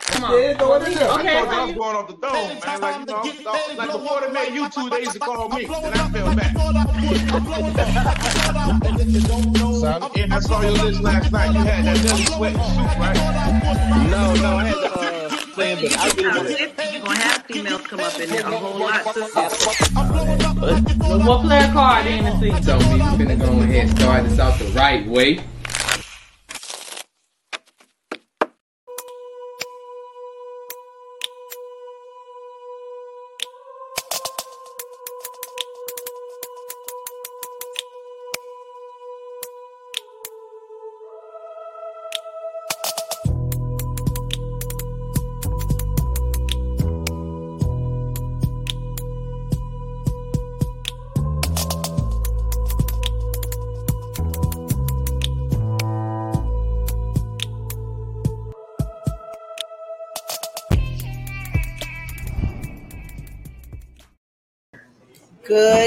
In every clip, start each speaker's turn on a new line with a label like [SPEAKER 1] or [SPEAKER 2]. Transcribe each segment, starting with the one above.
[SPEAKER 1] Come on. Yeah, throw it. Okay, I thought I was going off the dome, man. Like, you know, thought, like before they made YouTube, they used to call me, and I fell back. so, and I saw your list last night. You had that Nelly sweat suit, right?
[SPEAKER 2] No, no, I had the uh, plan, but I
[SPEAKER 3] get You're gonna have females come up in there a whole lot.
[SPEAKER 4] Well, what player card in the season?
[SPEAKER 5] So we finna go ahead and start this out the right way.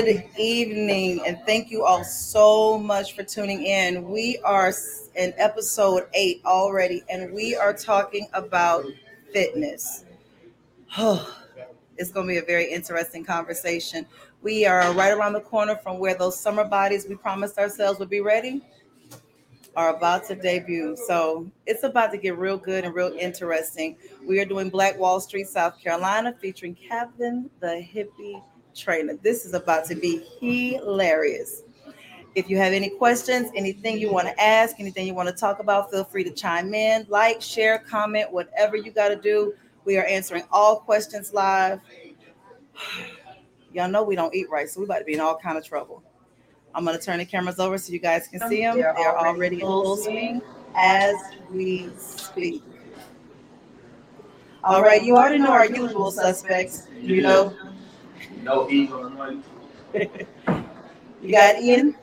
[SPEAKER 6] Good evening, and thank you all so much for tuning in. We are in episode eight already, and we are talking about fitness. Oh, it's going to be a very interesting conversation. We are right around the corner from where those summer bodies we promised ourselves would be ready are about to debut. So it's about to get real good and real interesting. We are doing Black Wall Street, South Carolina, featuring Kevin the Hippie trainer. This is about to be hilarious. If you have any questions, anything you want to ask, anything you want to talk about, feel free to chime in, like, share, comment, whatever you got to do. We are answering all questions live. Y'all know we don't eat right, so we about to be in all kind of trouble. I'm going to turn the cameras over so you guys can um, see them. They're, They're already in full swing as we speak. All right, you already know our usual suspects. You know,
[SPEAKER 1] no E on
[SPEAKER 6] the You got Ian,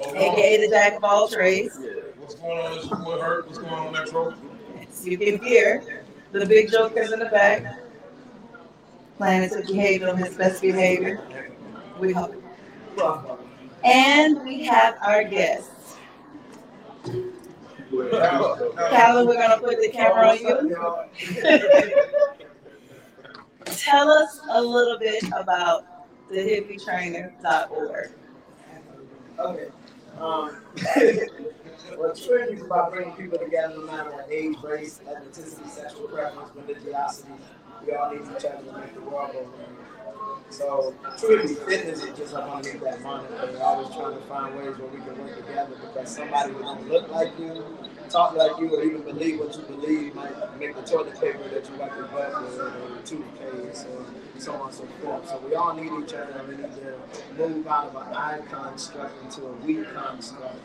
[SPEAKER 6] oh, aka the Jack of all trades.
[SPEAKER 1] Yeah. What's going on? This boy hurt. What's going on, Metro?
[SPEAKER 6] So you can hear the big jokers in the back planning to behave on his best behavior. We hope. And we have our guests. Calvin, we're gonna put the camera on you. tell us a little bit about the hippietrainer.org.
[SPEAKER 7] Okay. Um, well, training is about bringing people together no matter what age, race, ethnicity, sexual preference, religiosity. We all need each other to make the world go round. So, truly, fitness is just up underneath that moniker. We're always trying to find ways where we can work together because somebody who don't look like you, talk like you, or even believe what you believe might make the toilet paper that you like to butt with, or the toothpaste, or so on and so forth. So we all need each other, and we need to move out of an I construct into a we construct.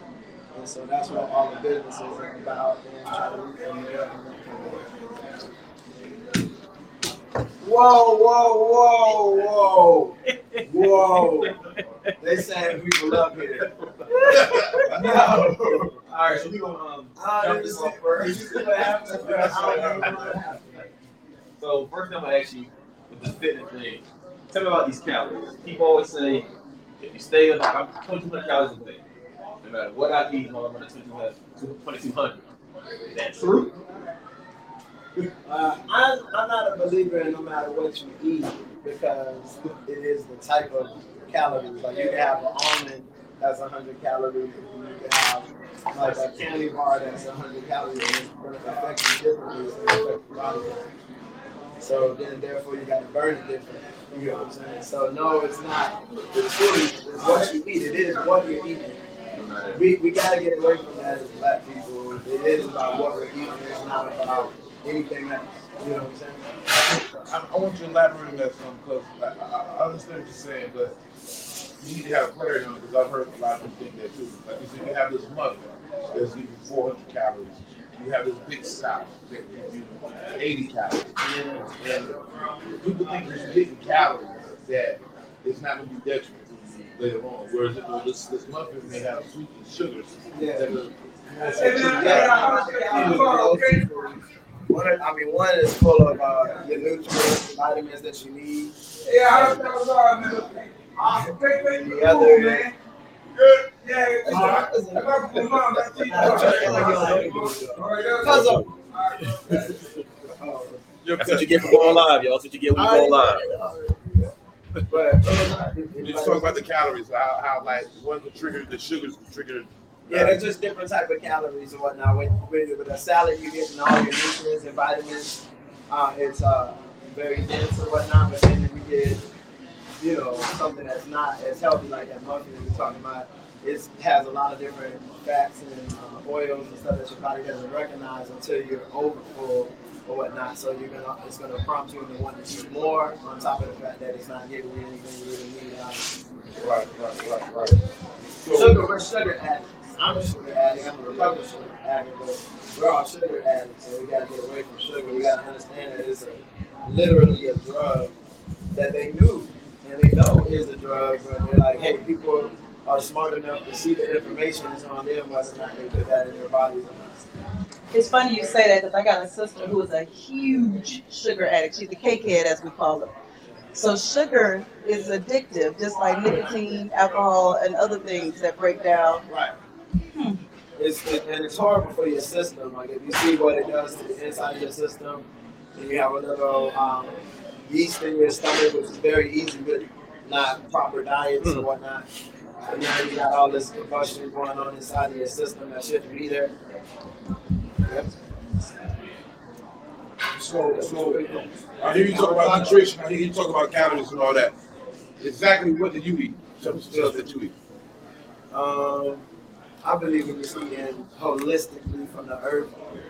[SPEAKER 7] And so that's what all the business is about, and try to Whoa, whoa, whoa, whoa, whoa. they saying people up here. no. All right, so we gonna um, uh, jump this off first.
[SPEAKER 2] so first, I'm gonna ask you with the fitness thing. Tell me about these calories. People always say if you stay like I'm 2,200 calories a day, no matter what I eat, I'm running 2,200. Is that true?
[SPEAKER 7] Uh, I'm, I'm not a believer in no matter what you eat because it is the type of calories. Like you can have an almond that's 100 calories, you can have like a candy bar that's 100 calories and it's going to affect you differently. Your body. So then, therefore, you got to burn it differently. You know what I'm saying? So no, it's not. It's truly it's what you eat. It is what you're eating. We, we got to get away from that as black people. It is about what we're eating. It's not about anything else. You know what I'm saying? I,
[SPEAKER 1] I want you to elaborate on that some because I, I, I understand what you're saying, but you need to have clarity on it because I've heard a lot of people think that too. Like you said, you have this muffin that's giving 400 calories. You have this big south that gives you 80 calories. And people think it's getting calories that it's not going to be detrimental later on. Whereas this, this muffin may have sweet sugars yeah. that are
[SPEAKER 7] one, I mean, one is full of uh, your nutrients, vitamins that you need. Yeah, I don't know. The other, man. Good. Yeah.
[SPEAKER 2] That's what you get from going live, y'all. That's what you get when you go live.
[SPEAKER 7] But uh,
[SPEAKER 1] You just talk about the calories, how, how like one could trigger the sugars could trigger.
[SPEAKER 7] Yeah, they're just different type of calories and whatnot. When with, with a salad, you get all your nutrients and vitamins. Uh, it's uh, very dense and whatnot. But then if you get, you know, something that's not as healthy like that muffin that you're talking about, it has a lot of different fats and uh, oils and stuff that your body doesn't recognize until you're overfull or whatnot. So you're gonna, it's gonna prompt you to want to eat more. On top of the fact that it's not giving you anything you really need out of it.
[SPEAKER 1] Right, right, right, right. So,
[SPEAKER 7] Sugar, we're sugar addicts. I'm a sugar addict. I'm a sugar addict, but we're all sugar addicts, so we gotta get away from sugar. We gotta understand that it's a, literally a drug that they knew and they know is a drug, but they're like, hey, people are smart enough to see the information is on them whether or not they put that in their bodies or not.
[SPEAKER 6] It's funny you say that because I got a sister who is a huge sugar addict. She's a cakehead, as we call her. So sugar is addictive, just like nicotine, alcohol, and other things that break down.
[SPEAKER 7] Right. It's it, and it's horrible for your system. Like if you see what it does to the inside of your system, and you have a little um, yeast in your stomach, which is very easy with not proper diets and whatnot. So now you got all this combustion going on inside of your system that shouldn't be there. Yep.
[SPEAKER 1] so, so I hear you talk about nutrition. I hear you talk about calories and all that. Exactly what do you eat? Some of the stuff that you eat.
[SPEAKER 7] Um, I believe in just eating holistically from the earth.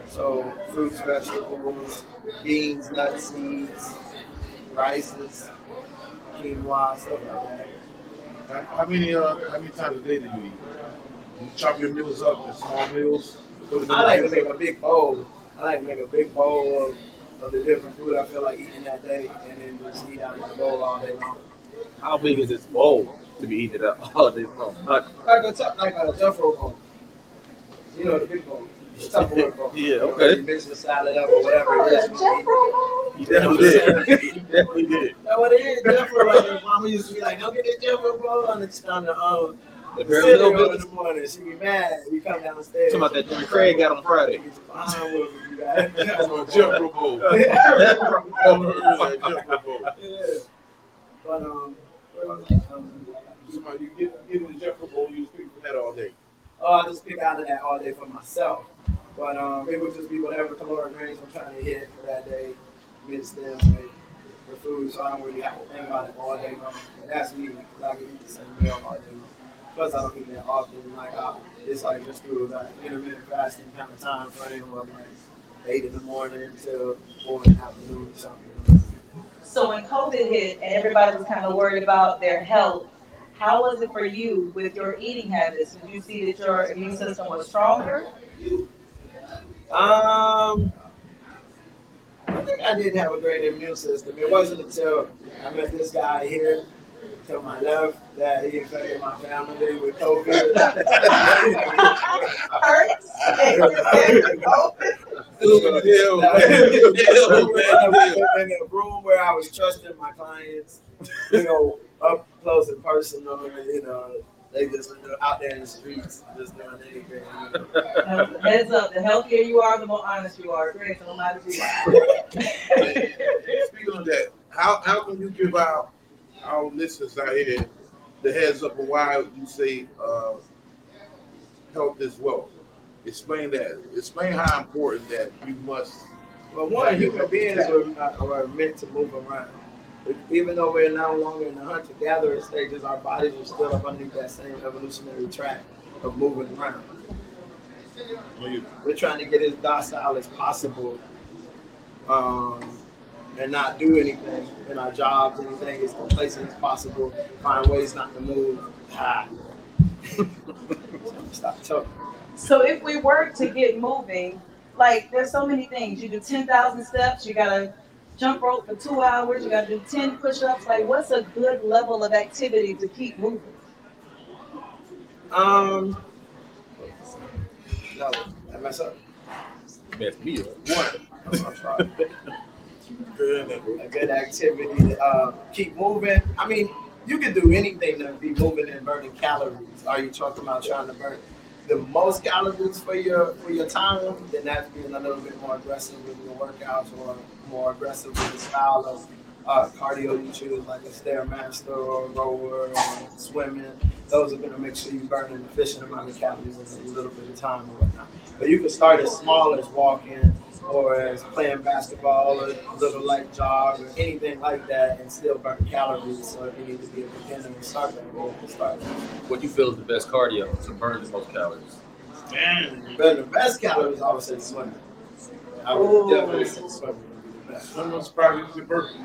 [SPEAKER 7] So fruits, vegetables, beans, nuts, seeds, rices, quinoa, stuff like that.
[SPEAKER 1] How- How many uh how many times a day do you eat? You chop your meals up in small meals. in
[SPEAKER 7] I like to
[SPEAKER 1] the-
[SPEAKER 7] make a big bowl. I like to make a big bowl of, of the different food I feel like eating that day, and then just eat out of the bowl all day long.
[SPEAKER 2] How big is this bowl to be eating it up all day long? Like,
[SPEAKER 7] Like a tu- like a Jeffro bowl. You know the big bowl. The Tupperware bowl.
[SPEAKER 2] Yeah,
[SPEAKER 7] You
[SPEAKER 2] okay.
[SPEAKER 7] You mix the salad up or whatever it is.
[SPEAKER 2] you definitely did. you definitely did.
[SPEAKER 7] That's what it is. Jeffro, like your mama used to be like, "Don't get this Jeffro bowl on the on the um."
[SPEAKER 2] The
[SPEAKER 7] cereal
[SPEAKER 2] parallel
[SPEAKER 7] in the morning. She be mad. We come downstairs.
[SPEAKER 2] Talking about that Jimmy Craig got on Friday.
[SPEAKER 7] Fine with you guys.
[SPEAKER 1] That's what Jeffro Bowl. Jeffro Bowl.
[SPEAKER 7] Yeah. But um, um,
[SPEAKER 1] Somebody you get get in the Jeffro Bowl, you speak for that all day.
[SPEAKER 7] oh, I just pick out of that all day for myself. But um, it would just be whatever caloric range I'm trying to hit for that day, mix them with the food, so I don't really have to think about it all day long. And that's me. 'cause I can eat the same meal all day long. Plus, I don't eat that often. Like I, it's like just through that intermittent fasting kind of time frame of like eight in the morning until four in the afternoon or something.
[SPEAKER 6] So when COVID hit and everybody was kind of worried about their health, how was it for you with your eating habits? Did you see that your immune system was stronger?
[SPEAKER 7] Um, I think I did have a great immune system. It wasn't until I met this guy here to my left that he infected my family with COVID. in a room where I was trusting my clients, you know, up close and personal, you know, they just out there in the streets just doing anything. You know.
[SPEAKER 6] Heads up, the healthier you are, the more honest you are. Greg, no matter who you.
[SPEAKER 1] Speaking of that, how how can you give out our listeners out here the heads up on why you say uh, health is wealth? Explain that. Explain how important that you must.
[SPEAKER 7] But one, human beings are, are meant to move around. Even though we're no longer in the hunter gatherer stages, our bodies are still up underneath that same evolutionary track of moving around. We're trying to get as docile as possible um, and not do anything in our jobs, anything as complacent as possible, find ways not to move. Ah. Stop talking.
[SPEAKER 6] So if we were to get moving, like there's so many things. You do ten thousand steps, you gotta jump rope for two hours, you gotta do ten push-ups. Like what's a good level of activity to keep moving?
[SPEAKER 7] Um, no, I mess up.
[SPEAKER 2] Messed me up.
[SPEAKER 7] One. I'm sorry. a good activity to uh, keep moving. I mean, you can do anything to be moving and burning calories. Are you talking about trying to burn the most calories for your for your time, then that's being a little bit more aggressive with your workouts or more aggressive with the style of uh, cardio you choose, like a stairmaster or a rower or swimming. Those are going to make sure you burn an efficient amount of calories in a little bit of time or whatnot. But you can start as small as walking or as playing basketball or a little light jog or anything like that and still burn calories. So if you need to be a beginner and start that way, you can start.
[SPEAKER 2] What do you feel is the best cardio to burn the most calories?
[SPEAKER 7] But the best calories, I would say swimming. I would definitely say swimming would be the best.
[SPEAKER 1] Someone's probably the birthday.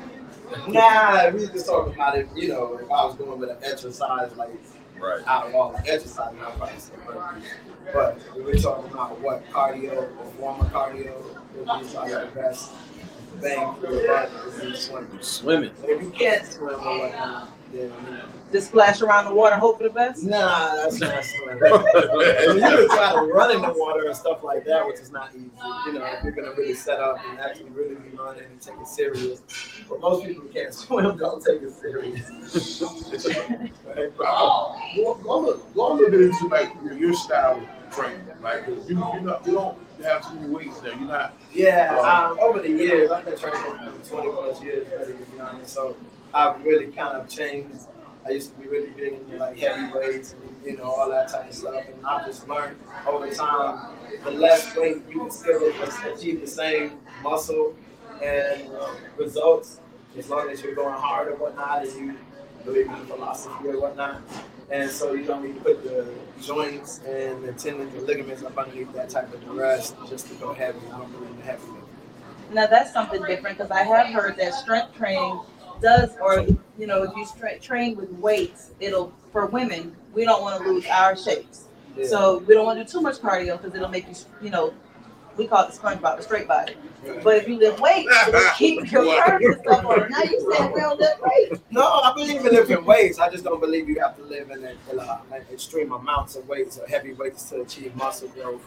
[SPEAKER 7] Nah, we just talking about it. You know, if I was going with an exercise, like
[SPEAKER 2] Right.
[SPEAKER 7] out of all the exercise, I'd probably say burpees. But we're talking about what cardio, performer cardio, would like the best bang for your buck would be swimming.
[SPEAKER 2] Swimming.
[SPEAKER 7] But if you can't swim or whatnot, then you know,
[SPEAKER 6] Just splash around the water, hope for the best.
[SPEAKER 7] nah, that's not swimming. and you can try to run in the water and stuff like that, which is not easy. You know, if you're gonna really set up and actually really be running and take it serious. But most people who can't swim don't take it serious.
[SPEAKER 1] Go, go, a little- go a little bit into like your, your style Like 'cause you, you, not, you don't have too many weights there. You're not.
[SPEAKER 7] Yeah, um, over the years, I've been training for 20 plus years, really, to be honest. So I've really kind of changed. I used to be really big into like heavy weights and you know all that type of stuff, and I've just learned over time the less weight you can still achieve the same muscle and uh, results as long as you're going hard or whatnot, and you believe in philosophy or whatnot. And so you don't need to put the joints and the tendons and ligaments up underneath that type of duress just to go heavy. I don't believe in heavy.
[SPEAKER 6] Now that's something different because I have heard that strength training does, or you know, if you stra- train with weights, it'll for women. We don't want to lose our shapes,
[SPEAKER 7] Yeah.
[SPEAKER 6] so we don't want to do too much cardio because it'll make you, you know, we call it the SpongeBob, the straight body. But if you lift weights, it'll keep your curves and stuff on. Now you saying we don't lift weights?
[SPEAKER 7] No, I believe in different weights. I just don't believe you have to live in, a, in a, extreme amounts of weights or heavy weights to achieve muscle growth.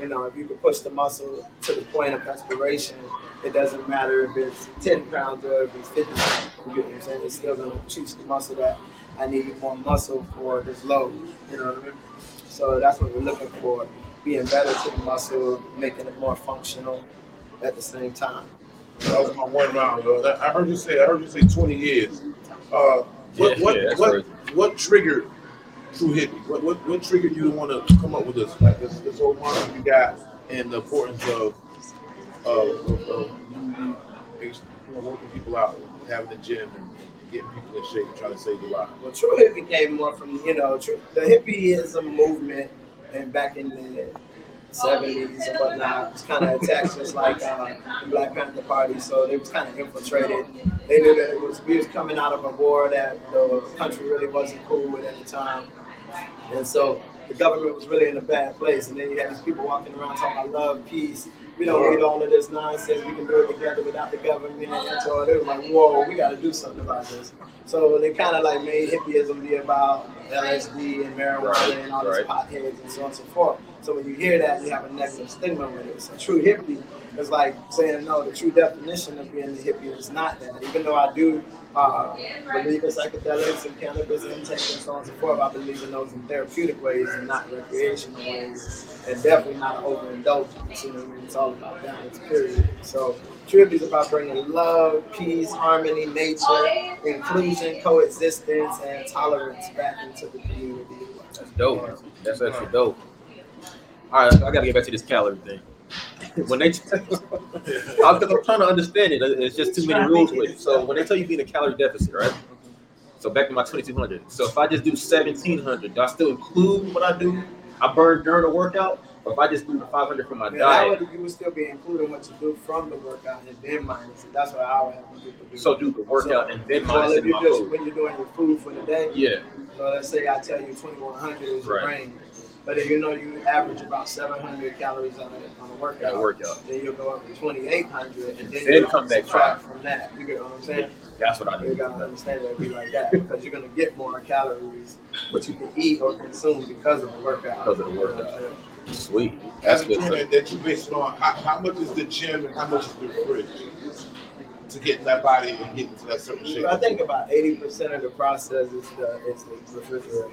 [SPEAKER 7] You know, if you can push the muscle to the point of aspiration, it doesn't matter if it's 10 pounds or if it's 50 pounds. You get what I'm saying? It's still going to choose the muscle that I need more muscle for this load. You know what I mean? So that's what we're looking for being better to the muscle, making it more functional at the same time.
[SPEAKER 1] That was my one round. Though. I heard you say. I heard you say 20 years. Uh, what
[SPEAKER 2] Yeah,
[SPEAKER 1] what
[SPEAKER 2] yeah, that's
[SPEAKER 1] what, what triggered True Hippie? What what what triggered you to want to come up with this like this this whole model you got and the importance of of, of, of you, you know, working people out, having the gym and getting people in shape, trying to save their lives.
[SPEAKER 7] Well, true hippie came more from you know, true, the hippieism movement, and back in the seventies and whatnot, it was kind of attached just like uh, the Black Panther Party. So they was kind of infiltrated. They knew that it was we was coming out of a war that the country really wasn't cool with at the time, and so the government was really in a bad place. And then you had these people walking around talking about love, peace. We don't need all of this nonsense. We can do it together without the government. And so they were like, whoa, we got to do something about this. So they kind of like made hippieism be about LSD and marijuana and all these potheads and so on and so forth. So when you hear that, you have a negative stigma with it. So true hippie is like saying, no, the true definition of being a hippie is not that. Even though I do uh, believe in psychedelics and cannabis intake and so on and so forth, I believe in those in therapeutic ways and not recreational ways. And definitely not overindulgence. You know, it's all about balance, period. So hippie is about bringing love, peace, harmony, nature, inclusion, coexistence, and tolerance back into the community.
[SPEAKER 2] That's dope. That's actually dope. All right, I gotta get back to this calorie thing. When they, because I'm trying to understand it, it's just too many rules with it. So when they tell you being a calorie deficit, right? So back to my 2200. So if I just do 1700, do I still include what I do? I burn during the workout, or if I just do the 500 for my
[SPEAKER 7] Yeah,
[SPEAKER 2] diet?
[SPEAKER 7] would, you would still be including what you do from the workout and then minus it. That's what I would have people do.
[SPEAKER 2] So do the workout and then
[SPEAKER 7] so
[SPEAKER 2] minus
[SPEAKER 7] if
[SPEAKER 2] it in
[SPEAKER 7] you just
[SPEAKER 2] food.
[SPEAKER 7] when you're doing your food for the day,
[SPEAKER 2] Yeah,
[SPEAKER 7] so let's say I tell you 2100 is your range, but if you know you average about 700 calories on a, on a workout,
[SPEAKER 2] got workout.
[SPEAKER 7] then you'll go up to 2800 and then,
[SPEAKER 2] Then
[SPEAKER 7] you'll
[SPEAKER 2] come back
[SPEAKER 7] subtract from that. You get what I'm saying?
[SPEAKER 2] That's what I
[SPEAKER 7] You gotta understand that it'd be like that because you're gonna get more calories what you can eat or consume because of the workout.
[SPEAKER 2] Because of the workout.
[SPEAKER 7] You know what I'm saying?
[SPEAKER 2] Sweet.
[SPEAKER 1] That's
[SPEAKER 2] That's
[SPEAKER 1] the
[SPEAKER 2] good.
[SPEAKER 1] thing that, that you based on. How, how much is the gym and how much is the fridge to get in that body and get into that certain shape?
[SPEAKER 7] I think about eighty percent of the process is the is the refrigerator.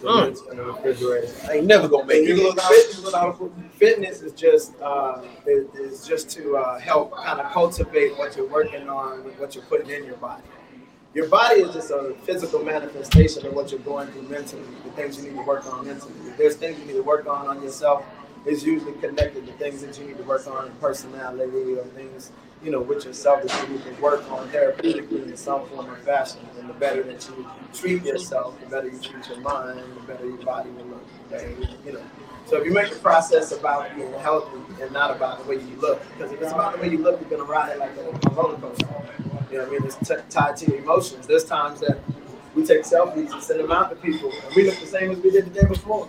[SPEAKER 7] The in the refrigerator.
[SPEAKER 1] I ain't never gonna make it.
[SPEAKER 7] Fitness-
[SPEAKER 1] look out for-
[SPEAKER 7] Fitness is just uh, is, is just to uh, help kind of cultivate what you're working on, what you're putting in your body. Your body is just a physical manifestation of what you're going through mentally, the things you need to work on mentally. If there's things you need to work on on yourself, it's usually connected to things that you need to work on in personality or things, you know, with yourself that you can work on therapeutically in some form or fashion. And the better that you treat yourself, the better you treat your mind, the better your body will look. You know. So if you make the process about being healthy and not about the way you look, because if it's about the way you look, you're gonna ride it like a, a roller coaster. You know what I mean? It's t- tied to your emotions. There's times that we take selfies and send them out to people, and we look the same as we did the day before.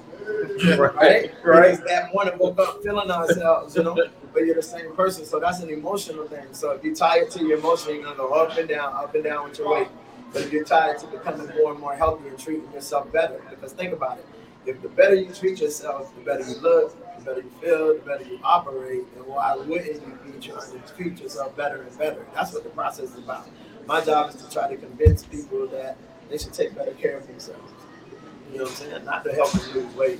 [SPEAKER 7] right? Right. That morning woke up feeling ourselves, you know, but you're the same person. So that's an emotional thing. So if you tie it to your emotion, you're gonna go up and down, up and down with your weight. But if you're tied to becoming more and more healthy and treating yourself better, because think about it. If the better you treat yourself, the better you look, the better you feel, the better you operate, and why wouldn't you be trying to treat yourself better and better? That's what the process is about. My job is to try to convince people that they should take better care of themselves. You know what I'm saying? Not to help them lose weight.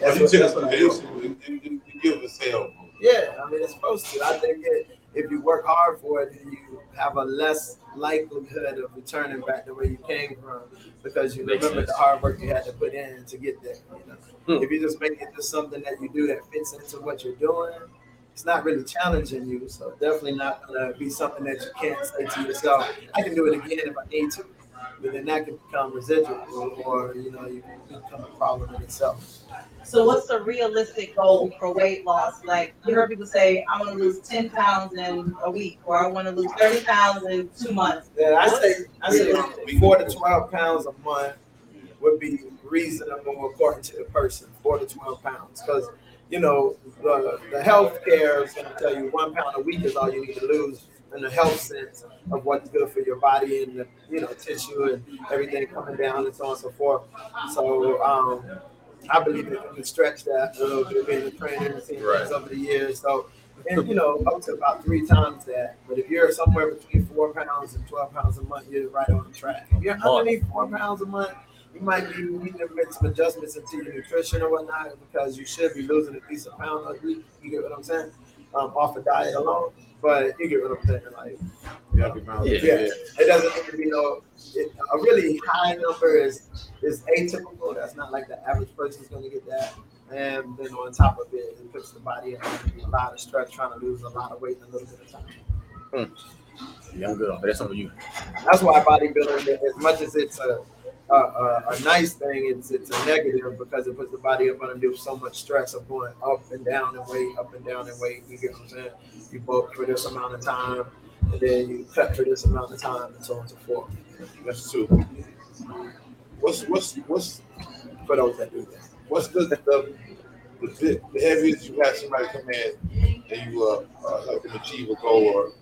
[SPEAKER 7] That's what,
[SPEAKER 1] took
[SPEAKER 7] that's
[SPEAKER 1] us
[SPEAKER 7] what
[SPEAKER 1] to
[SPEAKER 7] I do.
[SPEAKER 1] You- give us hell.
[SPEAKER 7] Yeah, I mean, it's supposed to. I think it, if you work hard for it, then you have a less likelihood of returning back to where you came from because you
[SPEAKER 2] Makes
[SPEAKER 7] remember
[SPEAKER 2] sense.
[SPEAKER 7] the hard work you had to put in to get there. You know?
[SPEAKER 2] Hmm.
[SPEAKER 7] If you just make it just something that you do that fits into what you're doing, it's not really challenging you. So definitely not gonna be something that you can't say to yourself, I can do it again if I need to. But then that can become residual or, you know, you can become a problem in itself.
[SPEAKER 6] So what's the realistic goal for weight loss? Like you heard people say, I want to lose ten pounds in a week, or I want to lose thirty pounds in two months.
[SPEAKER 7] Yeah, I say I say four to twelve pounds a month would be reasonable according to the person. Four to twelve pounds, because you know the the health care is going to tell you one pound a week is all you need to lose in the health sense of what's good for your body and the you know tissue and everything coming down and so on and so forth. So um, I believe that you can stretch that a little bit being a trainer and seeing
[SPEAKER 2] Right.
[SPEAKER 7] over the years. So and you know, up to about three times that. But if you're somewhere between four pounds and twelve pounds a month, you're right on track. If you're underneath four pounds a month, you might be needing to make some adjustments into your nutrition or whatnot because you should be losing at least a pound a week. You get what I'm saying? Um, off a diet alone. But you get what I'm saying? Like,
[SPEAKER 1] Yeah.
[SPEAKER 2] Yeah.
[SPEAKER 7] yeah, it doesn't need to be no. It, a really high number is is atypical. That's not like the average person's going to get that. And then on top of it, it puts the body in a lot of stress trying to lose a lot of weight in a little bit of time. Hmm.
[SPEAKER 2] Yeah, I'm good on that. That's on you.
[SPEAKER 7] That's why bodybuilding, as much as it's a a, a, a nice thing, it's it's a negative because it puts the body up under so much stress of going up and down and weight, up and down and weight. You get what I'm saying? You bulk for this amount of time, and then you cut for this amount of time, and so on and so forth.
[SPEAKER 1] That's true. What's what's what's
[SPEAKER 7] For those that do that.
[SPEAKER 1] what's the the, the, the heaviest you had somebody come in and you uh, uh help them achieve a goal or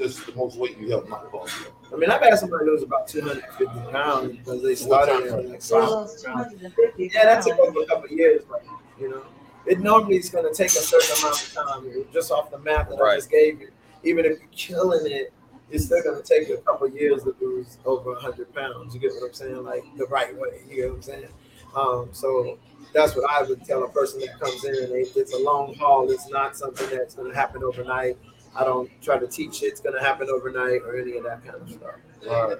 [SPEAKER 1] this is the most weight you help not go.
[SPEAKER 7] I mean, I've had somebody lose about 250 pounds because they started at like
[SPEAKER 6] So
[SPEAKER 7] five
[SPEAKER 6] those 250
[SPEAKER 7] Yeah, that took over a couple of years, but you know, it normally is going to take a certain amount of time. Just off the map that I just gave you, even if you're killing it, it's still going to take you a couple of years to lose over 100 pounds. You get what I'm saying? Like the right way. You get what I'm saying? Um, so that's what I would tell a person that comes in. and It's a long haul. It's not something that's going to happen overnight. I don't try to teach it's going to happen overnight or any of that kind of stuff.
[SPEAKER 1] Right.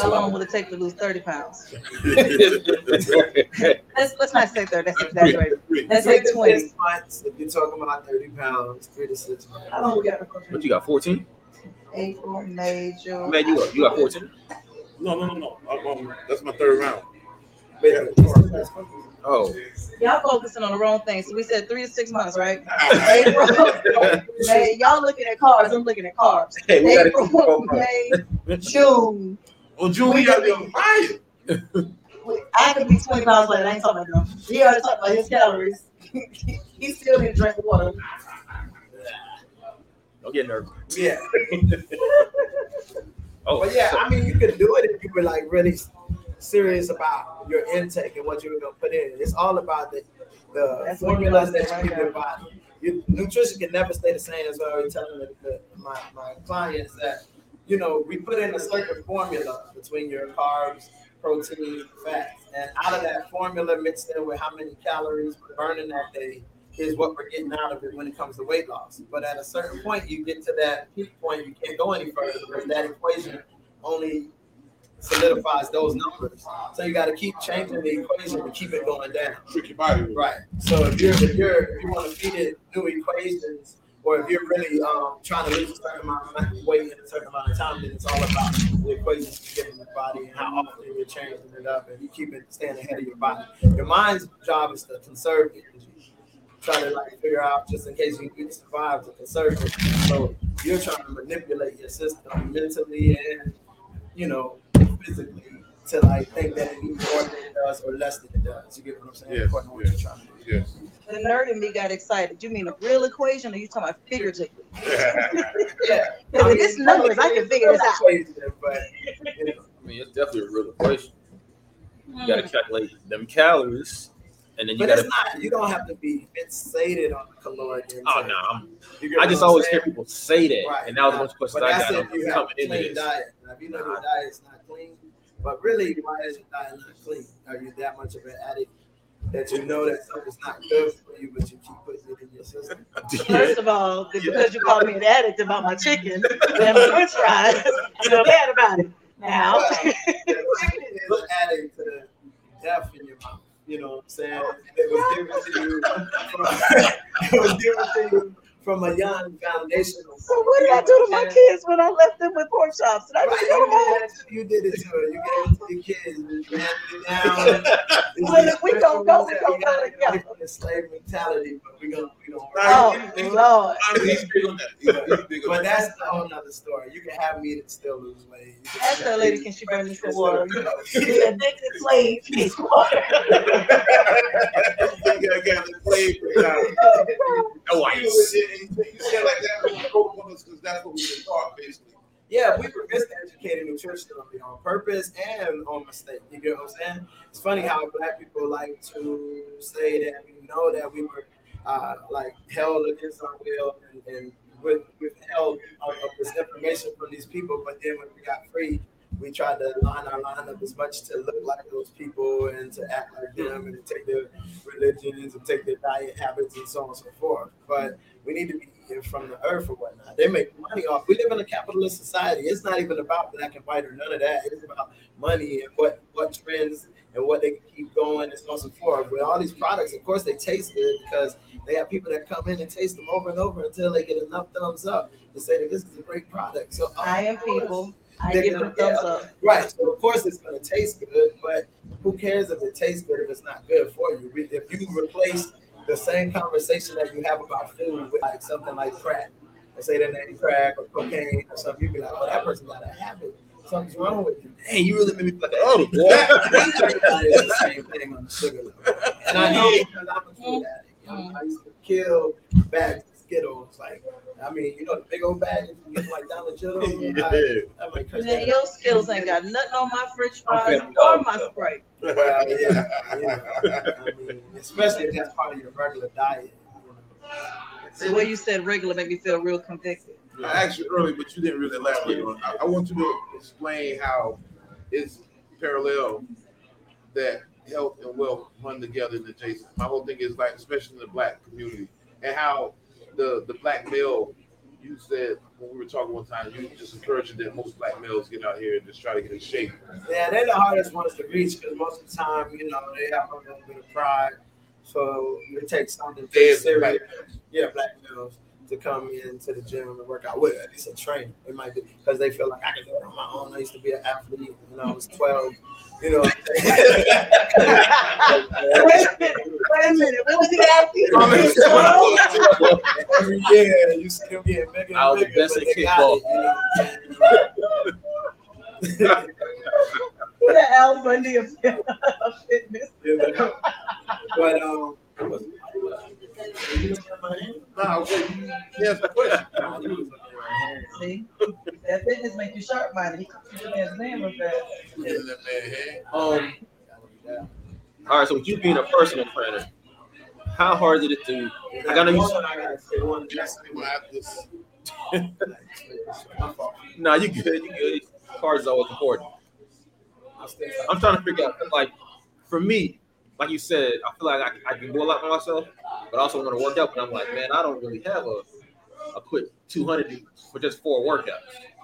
[SPEAKER 6] How long will it take to lose 30 pounds? Let's, let's not say 30, that's exaggerated. Let's say 20.
[SPEAKER 7] six months. If you're talking about 30 pounds, three to six months.
[SPEAKER 6] How long we got?
[SPEAKER 2] What you got? 14?
[SPEAKER 6] April, May, June.
[SPEAKER 2] Man, you got you got 14?
[SPEAKER 1] No, no, no, no. I'm, um, that's my third round.
[SPEAKER 2] Oh.
[SPEAKER 6] Y'all focusing on the wrong thing. So we said three to six months, right? April, May, y'all looking at cars, I'm looking at cars.
[SPEAKER 2] Hey, we
[SPEAKER 6] April,
[SPEAKER 2] keep.
[SPEAKER 6] May, June.
[SPEAKER 1] Oh, June, we gotta be on fire.
[SPEAKER 6] I could be 20 pounds lighter. I ain't talking about them. He already talked about his calories. he still need to drink water.
[SPEAKER 2] Don't get nervous.
[SPEAKER 7] Yeah.
[SPEAKER 2] Oh,
[SPEAKER 7] But yeah,
[SPEAKER 2] so-
[SPEAKER 7] I mean, you could do it if you were like really serious about your intake and what you're gonna put in. It's all about the the
[SPEAKER 6] That's
[SPEAKER 7] formulas that you give your body. Your nutrition can never stay the same. As I always telling the, the, my my clients that you know we put in a certain formula between your carbs protein, fats. And out of that formula mixed in with how many calories we're burning that day is what we're getting out of it when it comes to weight loss. But at a certain point, you get to that peak point, you can't go any further because that equation only solidifies those numbers. So you got to keep changing the equation to keep it going down.
[SPEAKER 1] Trick your body.
[SPEAKER 7] Right. So if you're if you're if you want to feed it new equations, or if you're really um, trying to lose a certain amount of weight in a certain amount of time, then it's all about the equations you get in your body and how often you're changing it up and you keep it staying ahead of your body. Your mind's job is to conserve energy. Try to like figure out just in case you need to survive to conserve it. So you're trying to manipulate your system mentally and you know physically to like think that it needs more than it does or less than it does. You get what I'm saying?
[SPEAKER 1] Yes,
[SPEAKER 7] According to what
[SPEAKER 1] yes.
[SPEAKER 7] you're trying to do.
[SPEAKER 1] Yes.
[SPEAKER 8] The nerd in me got excited. You mean a real equation or you talking about figuratively?
[SPEAKER 7] Yeah.
[SPEAKER 8] I mean, it's numbers. I can figure this out.
[SPEAKER 7] But, you know,
[SPEAKER 2] I mean, it's definitely a real equation. You got to calculate them calories, and then you
[SPEAKER 7] but
[SPEAKER 2] got
[SPEAKER 7] it's
[SPEAKER 2] to.
[SPEAKER 7] not. You don't have to be fixated on the caloric intake.
[SPEAKER 2] Oh no, I'm, I just always
[SPEAKER 7] saying?
[SPEAKER 2] hear people say that,
[SPEAKER 7] Right.
[SPEAKER 2] and that was one of the questions I got
[SPEAKER 7] if you have
[SPEAKER 2] coming
[SPEAKER 7] a
[SPEAKER 2] into
[SPEAKER 7] clean
[SPEAKER 2] this.
[SPEAKER 7] diet. Now, if you know your diet's not clean, but really, why is your diet not clean? Are you that much of an addict that you know that something's not good for you, but you keep putting it in your system?
[SPEAKER 6] First of all, because you called me an addict about my chicken and my french fries, I feel bad about it. Now,
[SPEAKER 7] Well, the chicken is adding to the death in your mouth. You know what I'm saying? It was given to you from, it was given to you from a young foundational.
[SPEAKER 6] so what did I do to my kids when I left them with pork chops? Did I
[SPEAKER 7] Right, you, did that, you did it to her. You gave it to your kids. You handed it down.
[SPEAKER 6] Well, we don't go, we don't go together.
[SPEAKER 7] The slave mentality, but we gonna we don't.
[SPEAKER 6] Oh, Lord.
[SPEAKER 1] I he's big on that. He's, he's big on
[SPEAKER 7] But
[SPEAKER 1] that.
[SPEAKER 7] that's a whole nother story. You can have me and still lose weight. You can
[SPEAKER 6] Ask
[SPEAKER 7] have
[SPEAKER 6] that lady, can she bring me some
[SPEAKER 7] and
[SPEAKER 6] water?
[SPEAKER 7] still-
[SPEAKER 6] The addicted slave needs water.
[SPEAKER 1] you gotta get the flavor.
[SPEAKER 2] No
[SPEAKER 1] You said like that because that's what we've been taught, basically.
[SPEAKER 7] Yeah, we were miseducated nutritionally on purpose and on mistake. You get what I'm saying? It's funny how black people like to say that we know that we were uh, like held against our will and, and with, withheld of, of this information from these people, but then when we got free, we tried to line our line up as much to look like those people and to act like them and to take their religions and take their diet habits and so on and so forth. But we need to be eating from the earth or whatnot. They make money off. We live in a capitalist society. It's not even about black and white or none of that. It's about money and what what trends and what they can keep going and so on and so forth. With all these products, of course, they taste good because they have people that come in and taste them over and over until they get enough thumbs up to say that this is a great product. So
[SPEAKER 6] I am people. I give them thumbs up.
[SPEAKER 7] Right. So of course it's gonna taste good, but who cares if it tastes good if it's not good for you? If you replace the same conversation that you have about food with like something like crack, and say that name crack or cocaine or something, you'd be like, oh, that person got a habit. Something's wrong with you.
[SPEAKER 2] Hey, you really made me feel like oh boy.
[SPEAKER 7] The same thing on the sugar level. And I know because I'm a food addict. You know, I used to kill bags of Skittles. Like, I mean, you know, the big old bag you get from, like Dollar General. I, I might cut
[SPEAKER 6] Man,
[SPEAKER 7] that
[SPEAKER 6] your skills ain't got nothing on my french fries or
[SPEAKER 2] dog,
[SPEAKER 6] my
[SPEAKER 2] so.
[SPEAKER 6] Sprite.
[SPEAKER 7] Well, yeah, yeah. I mean, especially if that's part of your regular diet.
[SPEAKER 6] The way you said regular made me feel real convicted.
[SPEAKER 1] I asked you earlier, but you didn't really elaborate on. I, I want you to explain how it's parallel that health and wealth run together in the Jason. My whole thing is like, especially in the black community, and how the the black male. You said when we were talking one time, you just encouraging that most black males get out here and just try to get in shape.
[SPEAKER 7] Yeah, they're the hardest ones to reach because most of the time, you know, they have a little bit of pride. So it takes something very serious.
[SPEAKER 1] black
[SPEAKER 7] Yeah, black males to come into the gym and work out with at least a trainer. It might be because they feel like I can do it on my own. I used to be an athlete when I was 12. You know,
[SPEAKER 6] Wait a minute. Wait a minute. What was he asking?
[SPEAKER 7] every year you see them getting bigger
[SPEAKER 2] I was the
[SPEAKER 7] bigger.
[SPEAKER 2] best
[SPEAKER 7] but
[SPEAKER 2] at
[SPEAKER 7] they
[SPEAKER 2] kickball.
[SPEAKER 7] it, you know?
[SPEAKER 6] Who the Al Bundy of fitness?
[SPEAKER 7] You know? But um,
[SPEAKER 1] Nah, wait, yes, the question.
[SPEAKER 6] See, that fitness make you sharp minded. He keeps your man's name real
[SPEAKER 1] that.
[SPEAKER 2] Um. All right. So with you being a personal trainer, how hard is it to? I know you.
[SPEAKER 7] I gotta say one
[SPEAKER 1] Yes, they will have this.
[SPEAKER 7] My fault.
[SPEAKER 2] No, you good. You good. Cards is always important.
[SPEAKER 7] I'm
[SPEAKER 2] trying to figure out, 'cause, like, for me, like you said, I feel like I, I can do a lot for myself, but I also want to work out. But I'm like, man, I don't really have a a quick 200 for just four workouts.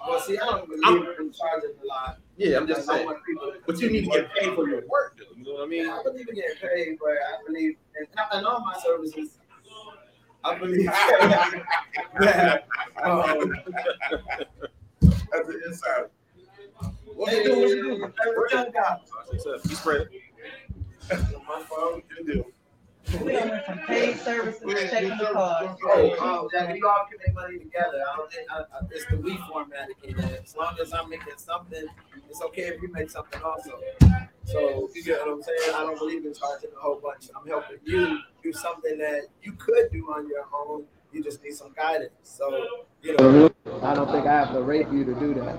[SPEAKER 7] Well, see, I don't believe
[SPEAKER 2] I'm-
[SPEAKER 7] in charging a lot.
[SPEAKER 2] Yeah, I'm just saying.
[SPEAKER 7] want people to
[SPEAKER 2] But you need to get paid for your work, though. You know what I mean?
[SPEAKER 7] I believe in getting paid, but I believe in, in all my services. I believe that um,
[SPEAKER 1] That's the inside. What you doing? What you doing?
[SPEAKER 7] What you got?
[SPEAKER 2] You spread it.
[SPEAKER 7] My phone.
[SPEAKER 1] Good deal.
[SPEAKER 6] We done went from paid services to checking the card.
[SPEAKER 7] Oh, that we all can make money together. I don't think I, I, it's the we format again. As long as I'm making something, it's okay if you make something also. So you get what I'm saying? I don't believe in charging a whole bunch. I'm helping you do something that you could do on your own. You just need some guidance. So you know, I don't think I have to rape you to do that.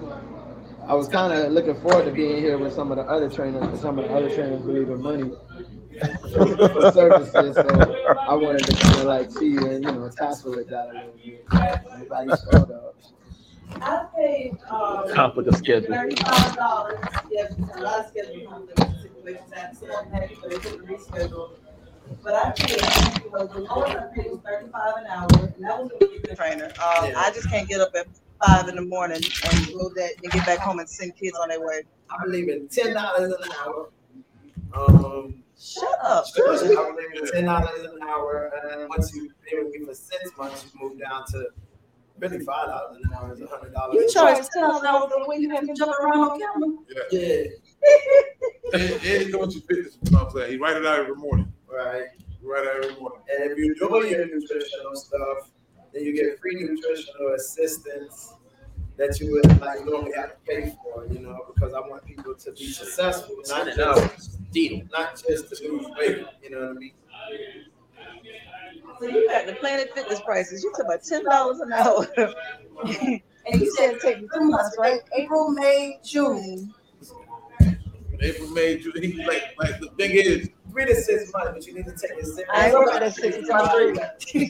[SPEAKER 7] I was kind of looking forward to being here with some of the other trainers, some of the other trainers believe in money for services. So I wanted to kind of like see you and you know tassel with that a little bit. Everybody's sold out.
[SPEAKER 6] I paid, um,
[SPEAKER 2] Conflict of schedule.
[SPEAKER 6] thirty-five dollars, yes, a lot of schedule conflicts, situations, that some had, so reschedule. But I paid, well, the lowest I paid was thirty-five an hour, and that was a good trainer. Um,
[SPEAKER 7] Yeah.
[SPEAKER 6] I just can't get up at five in the morning and go that, and get back home and send kids on their way.
[SPEAKER 7] I believe in ten dollars an hour. Um,
[SPEAKER 6] Shut up.
[SPEAKER 7] I believe in ten dollars an hour, and then once you pay with me for six months, you move down to really five dollars an hour is a hundred dollars.
[SPEAKER 6] You charge ten dollars an hour for when you have to jump around on camera.
[SPEAKER 7] Yeah,
[SPEAKER 1] And, and he knows you fitness, you know what I'm saying? He write it out every morning.
[SPEAKER 7] right.
[SPEAKER 1] He write it out every morning.
[SPEAKER 7] And if you're doing your nutritional stuff, then you get free nutritional assistance that you would like normally have to pay for, you know, because I want people to be successful, not just not just to lose weight, you know what I mean?
[SPEAKER 6] So you got the Planet Fitness prices. You took about ten dollars an hour. and you said it take two months, right? April, May, June.
[SPEAKER 1] April, May, June, like, like the thing is,
[SPEAKER 7] Three to six months, but you need to take it serious.
[SPEAKER 6] I ain't working at six times.
[SPEAKER 2] You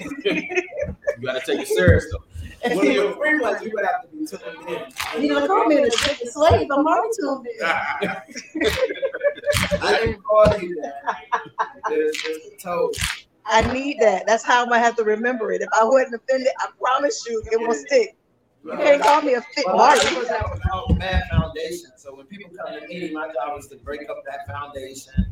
[SPEAKER 2] gotta take it serious though.
[SPEAKER 7] Of your three months, you would have to be tuned in.
[SPEAKER 6] You gonna call me a slave? I'm already tuned in.
[SPEAKER 7] I didn't call you that. There's just a.
[SPEAKER 6] I need that. That's how I'm gonna have to remember it. If I wasn't offended, I promise you it will stick. You can't call me a fit
[SPEAKER 7] Well, I was a bad foundation. So when people come to me, my job is to break up that foundation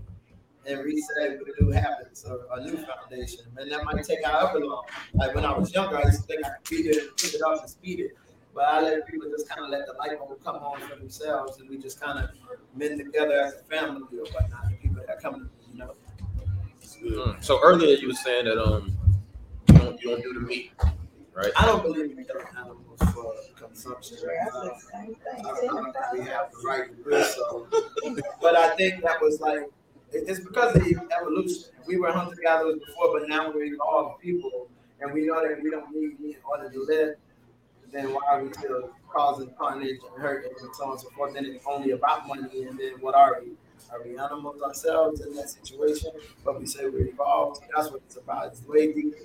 [SPEAKER 7] and reset with new habits or a new foundation. And that might take however long. Like when I was younger, I used to think I could beat it, pick it up and speed it. But I let people just kind of let the light bulb come on for themselves, and we just kind of mend together as a family or whatnot. The people that come to you know.
[SPEAKER 2] Mm. So earlier you were saying that um you don't you don't do the meat, right?
[SPEAKER 7] I don't believe in killing animals for consumption.
[SPEAKER 6] I
[SPEAKER 7] Uh,
[SPEAKER 6] said the same.
[SPEAKER 7] I don't think we have the right to do so. But I think that was like, it- it's because of the evolution. We were hunter gatherers before, but now we're all people, and we know that we don't need meat in order to live. Then why are we still causing carnage and hurt and so on and so forth? Then it's only about money, and then what are we? Are we animals ourselves in that situation? But we say we're evolved. That's what it's about. It's way deeper.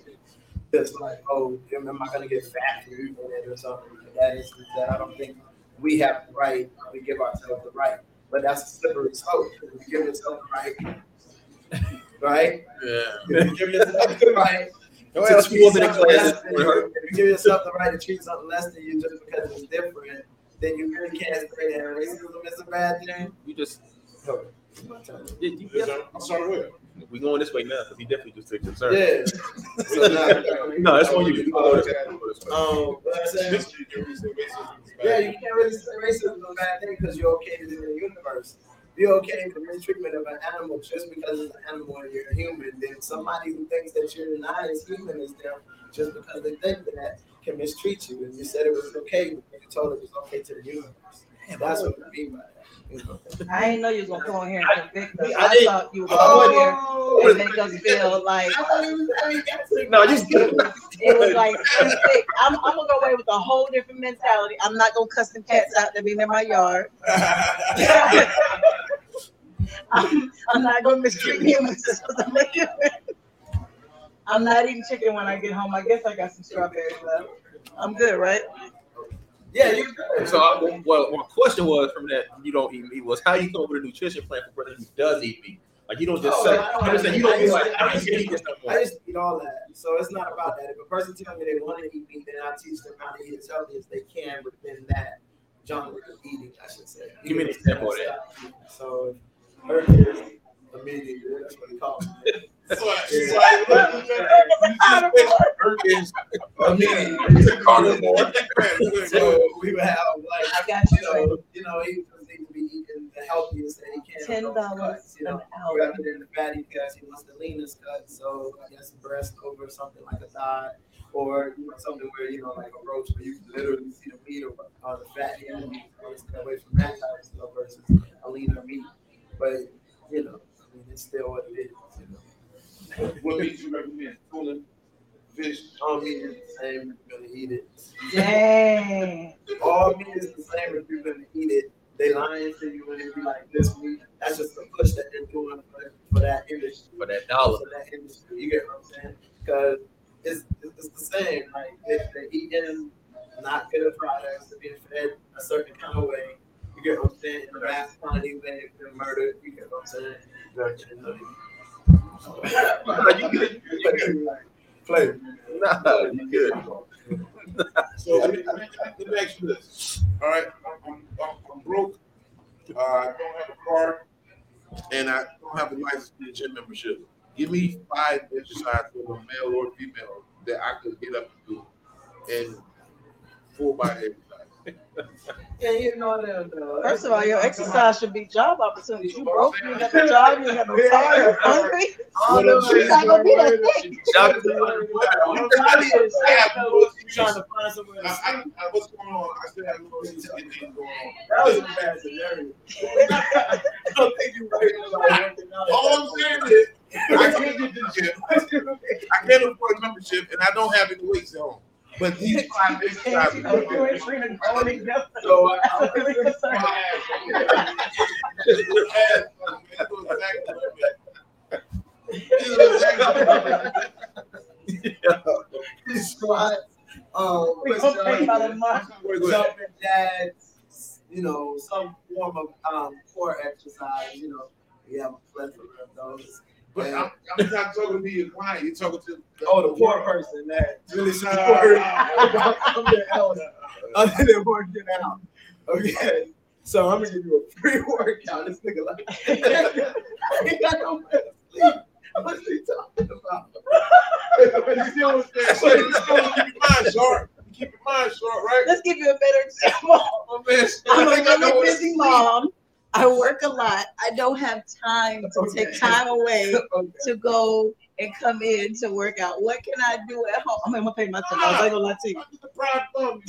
[SPEAKER 7] It's like, oh, am I gonna get fat or something that? Is that I don't think we have the right. We give ourselves the right, but that's a slippery slope. If you give yourself the right, right?
[SPEAKER 1] yeah.
[SPEAKER 7] If you give yourself the right
[SPEAKER 2] What
[SPEAKER 7] to
[SPEAKER 2] else
[SPEAKER 7] treat
[SPEAKER 2] you want me to
[SPEAKER 7] something less than
[SPEAKER 2] for?
[SPEAKER 7] you, if you give yourself the right to treat something less than you just because it's different, then you really can't say that racism is a bad thing.
[SPEAKER 2] You just
[SPEAKER 7] No, my turn.
[SPEAKER 2] yeah, you,
[SPEAKER 1] Yes. I'm sorry, with.
[SPEAKER 2] We going this way now because he definitely just took concern.
[SPEAKER 7] Yeah. So now,
[SPEAKER 2] No, it's on you. You go this way. You go this way.
[SPEAKER 7] Um, what I'm saying?
[SPEAKER 1] This you can say racism is bad.
[SPEAKER 7] Yeah, you can't really say racism is a bad thing because you're okay in the universe. You're okay with the mistreatment of an animal just because it's an animal and you're a human. Then somebody who thinks that you're not as human as them just because they think that can mistreat you. And you said it was okay, but you told it was okay to the universe. That's what I mean by that. You know?
[SPEAKER 6] I didn't know you was gonna come on here and convict us.
[SPEAKER 2] I
[SPEAKER 6] I
[SPEAKER 2] didn't-
[SPEAKER 6] thought you were gonna come
[SPEAKER 7] Oh,
[SPEAKER 6] here and make us feel like
[SPEAKER 7] I don't even think that's a-
[SPEAKER 2] No, just good.
[SPEAKER 6] it was like. I'm, I'm gonna go away with a whole different mentality. I'm not gonna cuss them cats out that be in my yard. I'm, I'm not gonna mistreat humans. I'm. I'm not eating chicken when I get home. I guess I got some strawberries left. I'm good, right?
[SPEAKER 7] Yeah, you
[SPEAKER 2] So, I, well, my question was from that you don't eat meat was how you come up with a nutrition plan for a person who does eat meat. Like you don't just
[SPEAKER 7] Oh,
[SPEAKER 2] say,
[SPEAKER 7] I
[SPEAKER 2] just say you
[SPEAKER 7] I
[SPEAKER 2] don't be
[SPEAKER 7] just-
[SPEAKER 2] like, I don't eat this no more.
[SPEAKER 7] used to eat all that, so it's not about that. If a person tells me they want to eat meat, then I teach them how to eat as healthy as they can within that genre of eating. I should say.
[SPEAKER 2] Give me an example of that.
[SPEAKER 7] So, Hercules, immediately, that's what he calls it.
[SPEAKER 1] Perkins, I.
[SPEAKER 7] So we have like
[SPEAKER 6] got
[SPEAKER 7] you know, you know, he needs to be eating the healthiest that he can.
[SPEAKER 6] Ten dollars
[SPEAKER 7] You
[SPEAKER 6] an
[SPEAKER 7] know,
[SPEAKER 6] hour.
[SPEAKER 7] rather than the fatty cuts, he wants the leanest cut. So I guess breast over something like a thigh, or you know, something where you know, like a roach, where you can literally see the meat or, or the fat stay away from that type of stuff versus a leaner meat. But you know, I mean, it's still what it is. You know,
[SPEAKER 1] What meat you recommend? Tuna, fish.
[SPEAKER 7] all meat is the same. You're gonna eat it.
[SPEAKER 6] Dang.
[SPEAKER 7] all meat is the same if you're gonna eat it. They lying to you when they be like this meat. That's just the push that they're doing for, for that industry.
[SPEAKER 2] For that dollar.
[SPEAKER 7] For that industry. You get what I'm saying? Because it's, it's the same. Like if they're eating not good products, they're being fed a certain kind of way. You get what I'm saying? In a mass quantity way, if they're murdered, you get what I'm saying?
[SPEAKER 2] You good.
[SPEAKER 7] Play.
[SPEAKER 2] Nah, you good.
[SPEAKER 1] So let me, let me let me ask you this. All right, I'm, I'm, I'm broke. Uh, I don't have a car, and I don't have a license to gym membership. Give me five exercises for a male or female that I could get up and do, and full body exercise.
[SPEAKER 7] Yeah, you know that.
[SPEAKER 6] First of all, your exercise should be job opportunities. You broke, you ain't got no job, you ain't got no car, you're hungry.
[SPEAKER 7] All them
[SPEAKER 6] It's not gonna be that thing.
[SPEAKER 2] Shout out to
[SPEAKER 7] You trying to find somewhere
[SPEAKER 1] I, I, I, what's going on? I still have no things going on.
[SPEAKER 7] That was a bad scenario. I don't think you worried about.
[SPEAKER 1] All I'm saying is, I can't get to the gym. I can't afford a membership, and I don't have any weights at home. But these five exercises.
[SPEAKER 7] So I, I squat, um,
[SPEAKER 6] We gonna pay by the month.
[SPEAKER 7] jumping jacks, you know, some form of um core exercise, you know. We have a plethora of those.
[SPEAKER 1] But I'm, I'm not talking to your client. You're talking to
[SPEAKER 7] Oh, the poor person that really support I'm the elder. Other than working out. Okay. So I'm gonna give you a free workout. This nigga like I ain't got no place to sleep. What's he talking about?
[SPEAKER 1] But you still was there. So you still keep your mind sharp. Keep your mind sharp, right?
[SPEAKER 6] Let's give you a better example.
[SPEAKER 1] Oh, man.
[SPEAKER 6] I'm
[SPEAKER 1] I
[SPEAKER 6] a
[SPEAKER 1] think I know
[SPEAKER 6] really busy
[SPEAKER 1] to
[SPEAKER 6] mom. I work a lot. I don't have time to take time away
[SPEAKER 7] Okay.
[SPEAKER 6] to go and come in to work out. What can I do at home? I'm gonna pay my ten dollars. I ain't gonna lie to you.
[SPEAKER 1] I'm the pride thumb.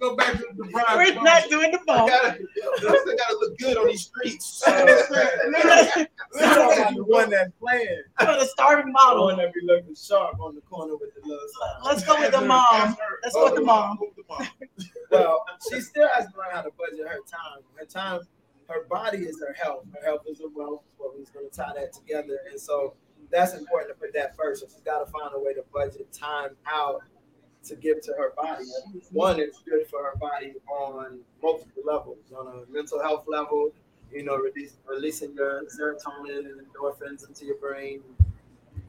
[SPEAKER 1] Go back to the pride
[SPEAKER 6] We're
[SPEAKER 1] thumb.
[SPEAKER 6] not doing the
[SPEAKER 1] I
[SPEAKER 6] bone.
[SPEAKER 1] gotta, they gotta look good on these streets.
[SPEAKER 7] I'm the one that's playing.
[SPEAKER 6] I'm the starving
[SPEAKER 7] The
[SPEAKER 6] model.
[SPEAKER 7] one that be looking sharp on the corner with the little sign.
[SPEAKER 6] Let's go with the mom. Let's go with oh, the mom.
[SPEAKER 7] Well, she still has to learn how to budget her time. Her time, her body is her health. Her health is her wealth. Well, we're going to tie that together, and so that's important to put that first. So she's got to find a way to budget time out to give to her body. One, it's good for her body on multiple levels. On a mental health level, you know, release, releasing your serotonin and endorphins into your brain,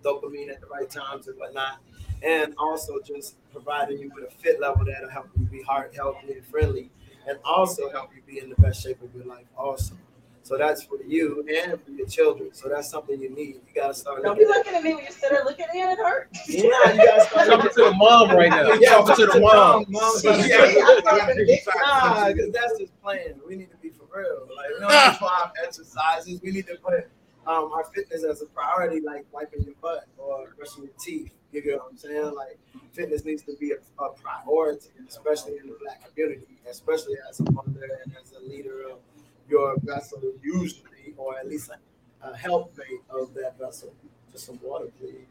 [SPEAKER 7] dopamine at the right times and whatnot and also just providing you with a fit level that'll help you be heart healthy and friendly, and also help you be in the best shape of your life. Also, so that's for you and for your children. So that's something you need. You gotta start.
[SPEAKER 6] Don't be
[SPEAKER 7] looking
[SPEAKER 6] looking at me when you sit there looking at it. It hurts.
[SPEAKER 7] Yeah, you gotta start
[SPEAKER 2] Talking to the mom right now.
[SPEAKER 7] Yeah,
[SPEAKER 2] Talking to the mom.
[SPEAKER 7] mom.
[SPEAKER 1] So
[SPEAKER 7] Yeah,
[SPEAKER 1] she
[SPEAKER 7] Nah, because that's just playing. We need to be for real. Like we don't need five exercises. We need to put um, our fitness as a priority, like wiping your butt or brushing your teeth. You get what I'm saying? Like fitness needs to be a, a priority, especially in the black community, especially as a mother and as a leader of your vessel, usually, or at least a, a helpmate of that vessel. Just some water, please.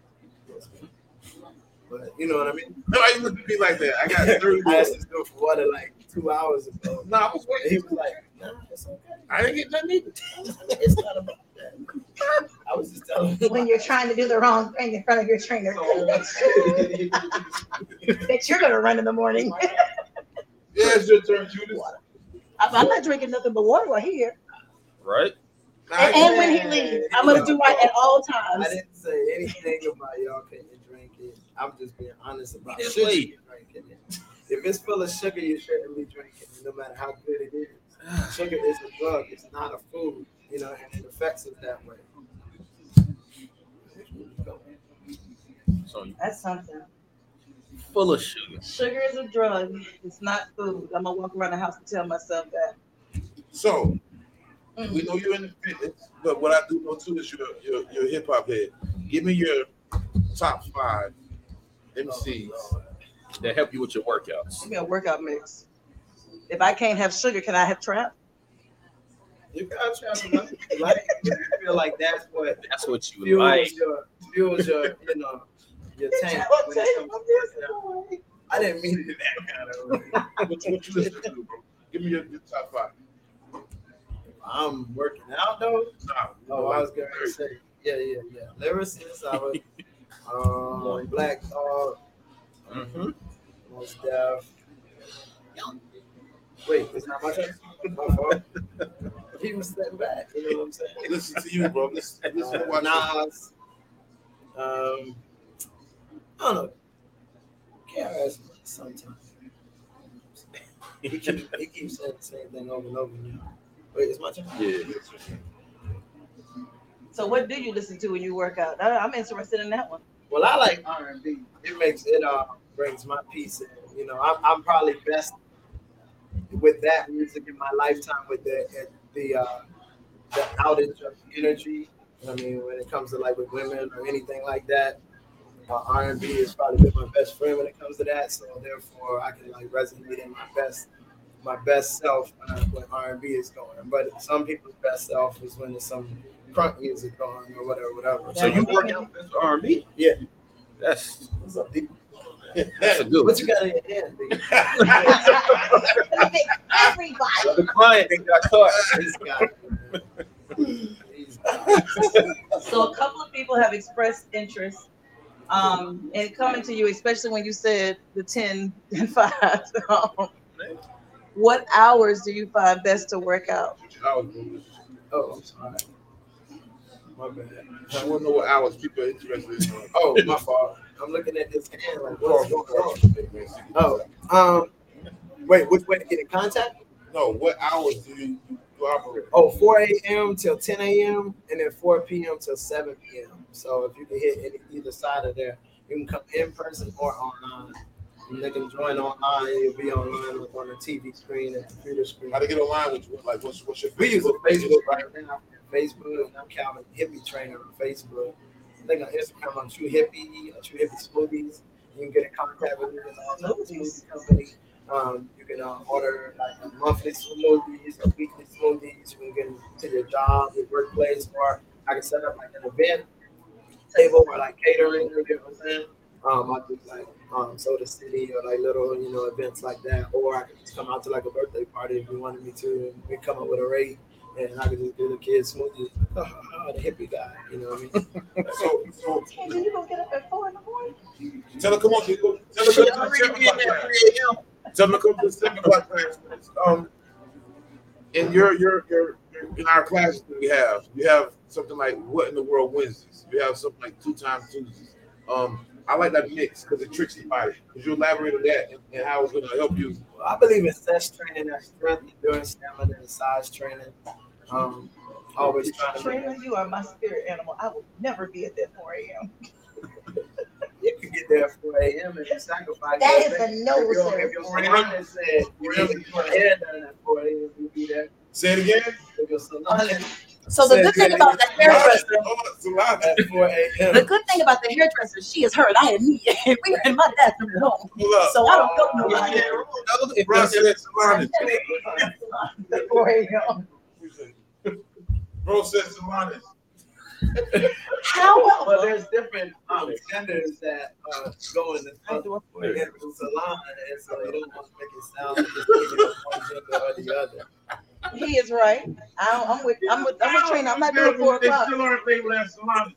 [SPEAKER 7] But you know what I mean?
[SPEAKER 1] Why you look at me like that? I got 30
[SPEAKER 7] glasses asked this dude for water like two hours ago.
[SPEAKER 1] No, I was
[SPEAKER 7] waiting. he was like, nah, it's okay.
[SPEAKER 1] I didn't get nothing either.
[SPEAKER 7] It's not about that. I was just telling
[SPEAKER 9] when you're trying to do the wrong thing in front of your trainer oh, that you're gonna run in the morning.
[SPEAKER 1] Yeah, it's your turn, Judas.
[SPEAKER 9] I'm I'm not drinking nothing but water while here.
[SPEAKER 2] Right?
[SPEAKER 9] And, and when he leaves, I'm gonna do right at all times.
[SPEAKER 7] I didn't say anything about y'all can't drink it. I'm just being honest about
[SPEAKER 2] Just
[SPEAKER 7] should you drinking it. If it's full of sugar, you shouldn't be drinking it, no matter how good it is. Sugar is a drug, it's not a food, you know, and it affects us that way.
[SPEAKER 2] So
[SPEAKER 6] That's something.
[SPEAKER 2] Full of sugar.
[SPEAKER 6] Sugar is a drug. It's not food. I'm gonna walk around the house and tell myself that.
[SPEAKER 1] So mm. we know you're in the fitness, but what I do know too is you're you're, you're hip hop head. Give me your top five MCs.
[SPEAKER 2] That help you with your workouts.
[SPEAKER 6] Give me a workout mix. If I can't have sugar, can I have trap?
[SPEAKER 7] You got trap try to like, you feel like that's what
[SPEAKER 2] That's what you
[SPEAKER 7] fuels
[SPEAKER 2] like.
[SPEAKER 7] your, fuels your, you know, your tank. when it comes to. I didn't mean it in that kind of way.
[SPEAKER 1] What, what you listen to, bro? Give me your, your top five.
[SPEAKER 7] I'm working out though.
[SPEAKER 1] Nah,
[SPEAKER 7] Oh, I was gonna say, yeah, yeah, yeah. Lyricist, I was um, Black Dog,
[SPEAKER 2] Mhm.
[SPEAKER 7] Mos Def. Wait, it's not my turn. My fault. He was stepping back. You know what I'm saying?
[SPEAKER 1] Listen to you, bro. Listen, listen to
[SPEAKER 7] Uh,
[SPEAKER 1] what
[SPEAKER 7] Nas. Um, I don't know. KRS sometimes. He keep, he keeps saying the same thing over and over. You know. Wait, it's my turn.
[SPEAKER 2] Yeah.
[SPEAKER 6] So what do you listen to when you work out? I- I'm interested in that one.
[SPEAKER 7] Well, I like R and B. It makes it uh brings my peace in. You know, I'm, I'm probably best with that music in my lifetime with the the uh, the outage of energy. I mean, when it comes to like with women or anything like that, uh, R and B is probably been my best friend when it comes to that. So therefore, I can like resonate in my best my best self uh, when R and B is going. But some people's best self is when there's some crunk music going or whatever, whatever.
[SPEAKER 2] So you work out with R&B?
[SPEAKER 7] Yeah.
[SPEAKER 2] That's
[SPEAKER 7] What's up, D?
[SPEAKER 2] that's a good
[SPEAKER 7] What
[SPEAKER 2] one.
[SPEAKER 7] you got in your hand, B?
[SPEAKER 9] Everybody.
[SPEAKER 2] The client ain't got caught.
[SPEAKER 7] This guy. He's-
[SPEAKER 6] So a couple of people have expressed interest um, in coming to you, especially when you said the 10 and 5. Um, what hours do you find best to work out?
[SPEAKER 7] Oh, I'm sorry. My bad.
[SPEAKER 1] I want to know what hours people are interested in.
[SPEAKER 7] Oh, my fault. I'm looking at this hand like, what's? Oh, um, wait, which way to get in contact?
[SPEAKER 1] No, what hours do you?
[SPEAKER 7] Oh, 4 a.m. till 10 a.m. and then 4 p.m. till 7 p.m. So if you can hit any, either side of there, you can come in person or online. And they can join online. You'll be online with- on the TV screen and computer screen.
[SPEAKER 1] How to get online with you? Like, what's, what's your
[SPEAKER 7] We use Facebook right now. Facebook, and I'm Calvin Hippie Trainer on Facebook. I think on Instagram, I'm True Hippie, True Hippie Smoothies. You can get in contact with me the smoothie company. Um, you can uh, order like monthly smoothies or weekly smoothies. You can get to your job, your workplace, or I can set up like an event table or like catering. You get what I'm saying? Um, I do like um, Soda City or like little you know events like that, or I can just come out to like a birthday party if you wanted me to, and we come up with a rate and I could just do the kids smoothies. Oh, oh, the hippie guy, you know what I mean?
[SPEAKER 1] So, so
[SPEAKER 9] Tangent, you gonna get up at four in the morning?
[SPEAKER 1] tell her, come on, people. Tell her, come to the seven o'clock class. Tell her, come to the seven o'clock class. Um, in your, your, your, your, in our classes that we have, we have something like what in the world Wednesdays. We have something like two times Tuesdays. Um, I like that mix because it tricks somebody. Could you elaborate on that and, and how it's going to help you?
[SPEAKER 7] I believe in sex training, that's strength, endurance, stamina, and size training. Um, always trying to make
[SPEAKER 6] Trainer, you are my spirit animal. I will never be at that 4 a.m.
[SPEAKER 7] you can get there at 4 a.m. and you sacrifice.
[SPEAKER 9] That
[SPEAKER 7] your
[SPEAKER 9] is
[SPEAKER 7] thing.
[SPEAKER 9] a no,
[SPEAKER 7] If
[SPEAKER 9] sir.
[SPEAKER 7] If your salon said you need to get hair done at 4 a.m., you be there.
[SPEAKER 1] Say it again.
[SPEAKER 7] If your salon
[SPEAKER 9] So the good thing about the hairdresser,
[SPEAKER 1] Salon.
[SPEAKER 7] at 4 a.m.
[SPEAKER 9] the good thing about the hairdresser, she is her and I am me. And we are in my bathroom at home.
[SPEAKER 1] Hold up.
[SPEAKER 9] So I don't know nobody.
[SPEAKER 1] Bro said Salon.
[SPEAKER 9] At 4 a.m.
[SPEAKER 1] Bro said Salon.
[SPEAKER 7] Well, there's different um, genders that uh, go in the, in salon, and so they don't want to make it sound like it's one gender or the other.
[SPEAKER 6] He is right. I, I'm with. I'm with. I'm with Trina. I'm not doing four
[SPEAKER 1] They
[SPEAKER 6] o'clock.
[SPEAKER 1] still aren't labeled as salami.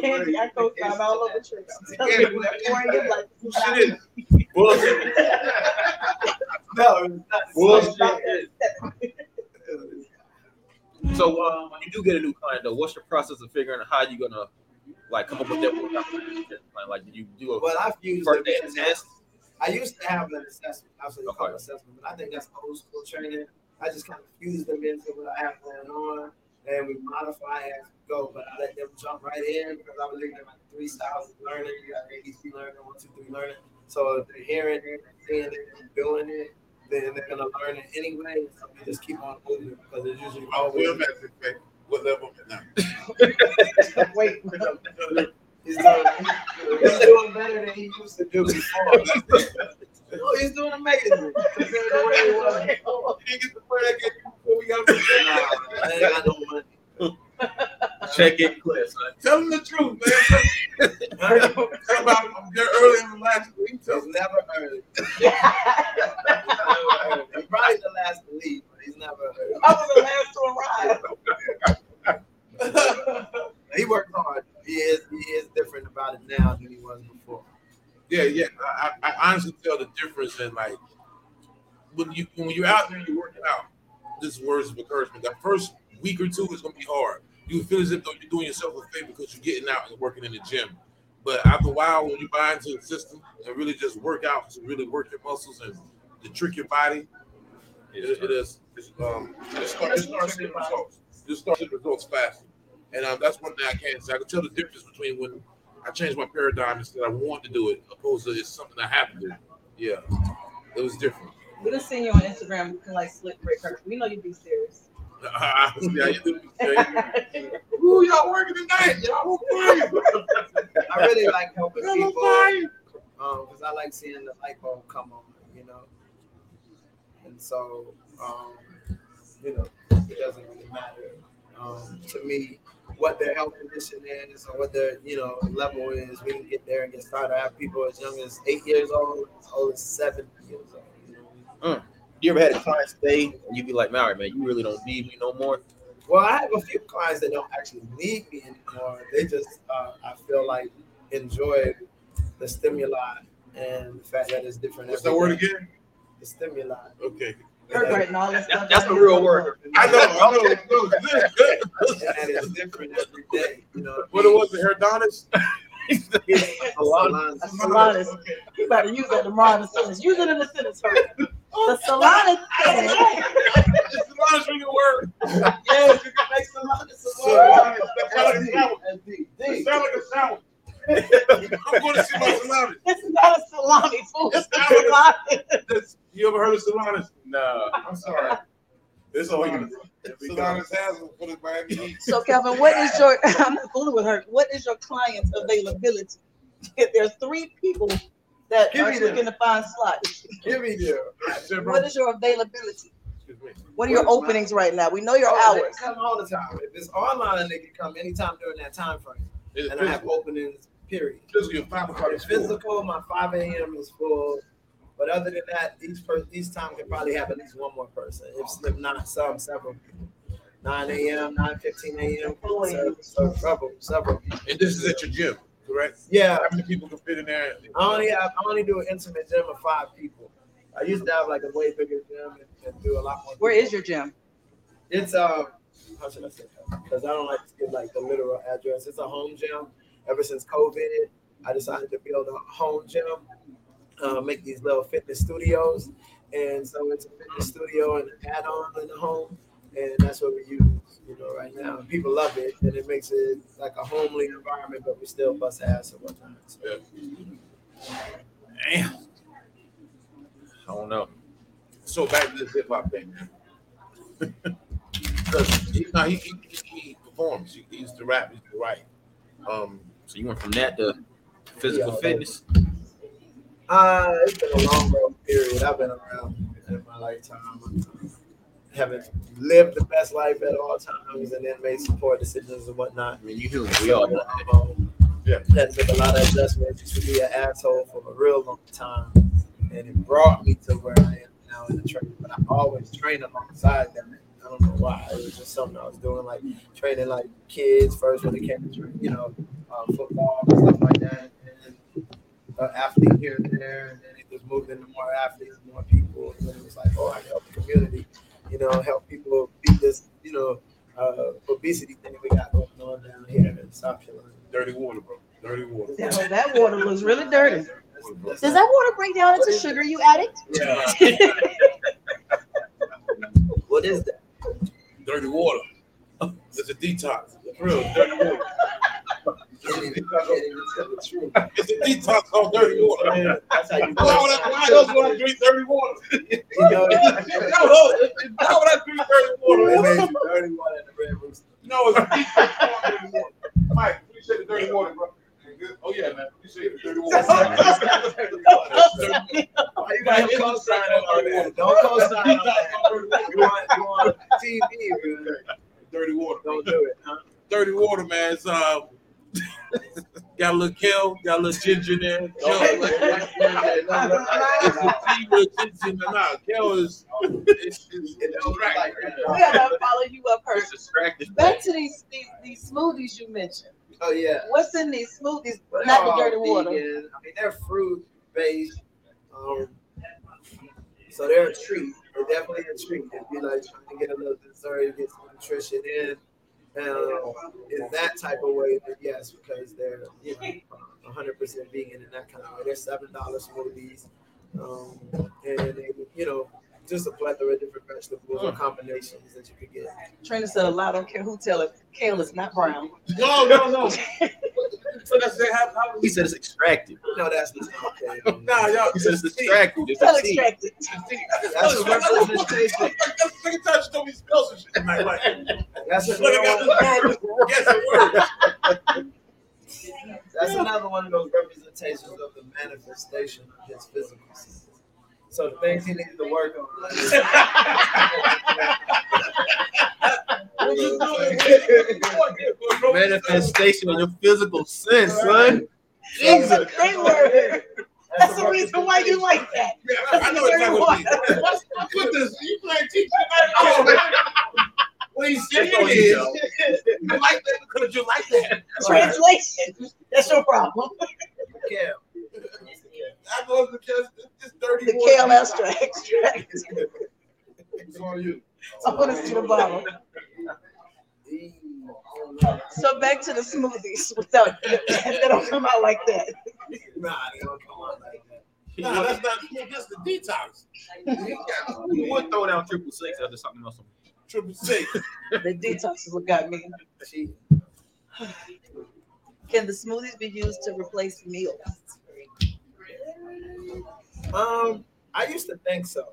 [SPEAKER 6] Candy, I go five all over Trina. I'm telling you, pouring it like
[SPEAKER 1] bullshit.
[SPEAKER 7] No, it's not.
[SPEAKER 2] Bullshit. So um, when you do get a new client though, what's your process of figuring out how you're gonna like come up with that workout plan? Like, like did you do a
[SPEAKER 7] Well, I've used
[SPEAKER 2] first day
[SPEAKER 7] it.
[SPEAKER 2] test?
[SPEAKER 7] I used to have an assessment, absolutely called
[SPEAKER 2] Okay.
[SPEAKER 7] assessment, but I think that's old school training. I just kind of fuse them into what I have going on, and we modify as we go. But I let them jump right in because I was looking at my three styles of learning. You got ABC learning, one, two, three learning. So if they're hearing it, seeing it, and doing it, then they're gonna learn it anyway. So we just keep on moving because it's usually
[SPEAKER 1] I
[SPEAKER 7] always.
[SPEAKER 1] will mess it, man. What level am I now?
[SPEAKER 7] Wait, he's doing, he's doing better than he used to do before. oh, he's doing amazing. Compared to where he was.
[SPEAKER 1] You didn't the point I gave you before we got on
[SPEAKER 7] Nah, I ain't got no money.
[SPEAKER 2] Check it, clear, son.
[SPEAKER 1] Tell them the truth, man. Tell about they're early in the last week. Tell
[SPEAKER 7] He's never early. He's probably the last to leave, but he's never early.
[SPEAKER 6] I was the last to arrive.
[SPEAKER 7] He worked hard. He is he is different about it now than he was before.
[SPEAKER 1] Yeah, yeah. I, I I honestly tell the difference in like when you when you're out there and you're working out. This words of encouragement. That first week or two is gonna be hard. You feel as if though you're doing yourself a favor because you're getting out and working in the gym. But after a while, when you buy into the system and really just work out to really work your muscles and to trick your body, it, it is. It's, um, it starts start results. You start seeing results faster, and um, that's one thing I can say. I can tell the difference between when I changed my paradigm and said I want to do it, opposed to it's something I have to do. Yeah, it was different.
[SPEAKER 6] We done seen you on Instagram looking like slick Rick. We know you'd be serious.
[SPEAKER 1] Yeah, you do. Yeah, you do. Ooh, y'all working tonight? Y'all on fire.
[SPEAKER 7] I really like helping
[SPEAKER 1] Y'all
[SPEAKER 7] people um because I like seeing the light bulb come on, you know. And so um, you know, it doesn't really matter um to me what their health condition is or what their you know level is. We can get there and get started. I have people as young as eight years old, as old as seven years old. You know.
[SPEAKER 2] You ever had a client stay and you'd be like, Mallory, man, you really don't need me no more?
[SPEAKER 7] Well, I have a few clients that don't actually need me anymore. They just, uh, I feel like, enjoy the stimuli and the fact that it's different.
[SPEAKER 1] What's that
[SPEAKER 7] every
[SPEAKER 1] word
[SPEAKER 7] day.
[SPEAKER 1] again?
[SPEAKER 7] The stimuli.
[SPEAKER 1] Okay.
[SPEAKER 6] Hurt writing all this
[SPEAKER 2] That-
[SPEAKER 6] stuff.
[SPEAKER 2] that's
[SPEAKER 6] down
[SPEAKER 2] the real word.
[SPEAKER 1] I know. I know. Good, good.
[SPEAKER 7] And that is different every day. You know
[SPEAKER 1] What it was, the Herdonis?
[SPEAKER 7] A lot of
[SPEAKER 6] A Solanas. You better use that tomorrow in the sentence. Use it in the sentence. Hurst. Oh, the Solanas said,
[SPEAKER 1] It's the last ring of word.
[SPEAKER 7] Yes, you can make Solanas.
[SPEAKER 1] Solanas. That sound like a sandwich. It sound like a sandwich. I'm going to see my salami.
[SPEAKER 6] This is not a salami food. It's
[SPEAKER 1] It's
[SPEAKER 6] a salami.
[SPEAKER 1] This- You ever heard of Solanas?
[SPEAKER 2] No.
[SPEAKER 1] I'm sorry. It's Solanas. Solanas has one for the Miami Heat.
[SPEAKER 6] So Kevin, what is your I'm not fooling with her. What is your client's availability? If there's three people that
[SPEAKER 7] Give
[SPEAKER 6] are
[SPEAKER 7] me them.
[SPEAKER 6] looking to find slots,
[SPEAKER 7] Give me there.
[SPEAKER 1] I
[SPEAKER 6] what is your availability?
[SPEAKER 1] excuse me.
[SPEAKER 6] What are your
[SPEAKER 7] What is my-
[SPEAKER 6] openings right now? We know your
[SPEAKER 7] Oh,
[SPEAKER 6] hours.
[SPEAKER 7] Come all the time. If it's online, they can come anytime during that time frame.
[SPEAKER 1] It's
[SPEAKER 7] And I have openings, period.
[SPEAKER 1] Physical, five o'clock
[SPEAKER 7] It's
[SPEAKER 1] is
[SPEAKER 7] physical. My 5 a.m. is full. But other than that, each person, each time can probably have at least one more person. If, if not some, several people. 9 a.m., 9 15 a.m. So, so several, several.
[SPEAKER 1] And this is at your gym, correct?
[SPEAKER 7] Yeah,
[SPEAKER 1] How many people can fit in there?
[SPEAKER 7] I only have, I only do an intimate gym of five people. I used to have like a way bigger gym and, and do a lot more.
[SPEAKER 6] Where
[SPEAKER 7] people.
[SPEAKER 6] is your gym?
[SPEAKER 7] It's um, how should I say that? Because I don't like to give like the literal address. It's a home gym. Ever since COVID, I decided to build a home gym, uh, make these little fitness studios, and so it's a fitness studio and an add-on in the home, and that's what we use, you know, right now. And people love it, and it makes it like a homely environment, but we still bust ass and whatnot. So,
[SPEAKER 2] Damn. I don't know.
[SPEAKER 1] So back to this hip hop thing, man. Because he, no, he, he, he performs. He, he used to rap. He used to write. Um,
[SPEAKER 2] So you went from that to physical
[SPEAKER 7] Yeah.
[SPEAKER 2] fitness.
[SPEAKER 7] Uh, it's been a long road period. I've been around in my lifetime. Haven't lived the best life at all times, and then made some poor decisions and whatnot.
[SPEAKER 2] I mean, you human. We all know.
[SPEAKER 7] Um,
[SPEAKER 1] Yeah.
[SPEAKER 7] Had to make a lot of adjustments. Used to be an asshole for a real long time. and it brought me to where I am now in the training. But I always trained alongside them. I don't know why. It was just something I was doing, like training like kids first when it came to you know uh, football and stuff like that, and then uh, athlete here and there, and then it just moved into more athletes, more people, and then it was like, oh, I help the community, you know, help people beat this, you know, uh, obesity thing we got going on down here in South Carolina.
[SPEAKER 1] Dirty water, bro. Dirty water.
[SPEAKER 6] Yeah, that water looks really dirty.
[SPEAKER 9] Does that water break down into sugar, you addict?
[SPEAKER 1] Yeah.
[SPEAKER 7] What is that?
[SPEAKER 1] Dirty water. It's a detox. It's real. Dirty water. It's a detox on dirty water.
[SPEAKER 7] That's how you
[SPEAKER 1] Why would I, why else would I drink dirty water?
[SPEAKER 7] You know,
[SPEAKER 1] No, no, why would I drink dirty
[SPEAKER 7] it
[SPEAKER 1] water?
[SPEAKER 7] you dirty water in the red rooster.
[SPEAKER 1] No, it's detox on dirty water. Mike, appreciate the dirty water, bro. Oh yeah, man. Appreciate the dirty water.
[SPEAKER 7] Why you got co-sign on that? Don't co-sign on that. You want, you want TV, man.
[SPEAKER 1] Dirty water.
[SPEAKER 7] Don't do it, huh?
[SPEAKER 1] Dirty water, man. It's uh, got a little kale, got a little ginger in there. Kale, tea with ginger. Nah, kale is it's, it's, it's distracting.
[SPEAKER 6] We gotta follow you up
[SPEAKER 2] It's
[SPEAKER 6] first. Back to these, these these smoothies you mentioned.
[SPEAKER 7] Oh, yeah.
[SPEAKER 6] What's in these smoothies?
[SPEAKER 7] But
[SPEAKER 6] Not the
[SPEAKER 7] they're
[SPEAKER 6] dirty
[SPEAKER 7] all
[SPEAKER 6] water.
[SPEAKER 7] I mean, they're fruit based. Um, so they're a treat. They're definitely a treat. If you like trying to get a little dessert, get some nutrition in, in that type of way, then yes, because they're you know 100 percent vegan in that kind of way. They're seven dollar smoothies, um, and they, you know just a plethora of different vegetables or combinations that you could get.
[SPEAKER 6] Trainer said a lot. I don't care who tell it. Kale is not brown.
[SPEAKER 1] No, no, no. so that's they have how
[SPEAKER 2] He said it's extracted.
[SPEAKER 7] No, that's not okay.
[SPEAKER 1] Nah, y'all.
[SPEAKER 2] He said it's extracted. It's
[SPEAKER 6] Tell
[SPEAKER 2] a tea.
[SPEAKER 6] extracted.
[SPEAKER 7] That's a representation.
[SPEAKER 1] Look at that. She told me spell some shit. Like, like,
[SPEAKER 7] That's
[SPEAKER 1] look at
[SPEAKER 7] another
[SPEAKER 1] this
[SPEAKER 7] one.
[SPEAKER 1] word. It works.
[SPEAKER 7] That's another one of those representations of the manifestation of his physical sense. So the things he needs to work on.
[SPEAKER 2] Manifestation of your physical sense, son.
[SPEAKER 6] That's a great word. That's the reason why you like that.
[SPEAKER 1] Yeah, I know exactly what it means. What's with this? You playing teacher? What he's saying is, you like that because you like that.
[SPEAKER 6] Translation. That's your problem.
[SPEAKER 7] Yeah.
[SPEAKER 1] I know it's because this dirty
[SPEAKER 6] The
[SPEAKER 1] water-
[SPEAKER 6] kale extract.
[SPEAKER 1] It's on you.
[SPEAKER 6] I want to see the bottle. So back to the smoothies without they don't come out like that.
[SPEAKER 7] Nah, they don't come on like that.
[SPEAKER 1] Nah, that's not. That's the detox.
[SPEAKER 2] You would throw down triple six after something else.
[SPEAKER 1] Triple six.
[SPEAKER 6] The detox is what got me. Can the smoothies be used to replace meals?
[SPEAKER 7] um, I used to think so.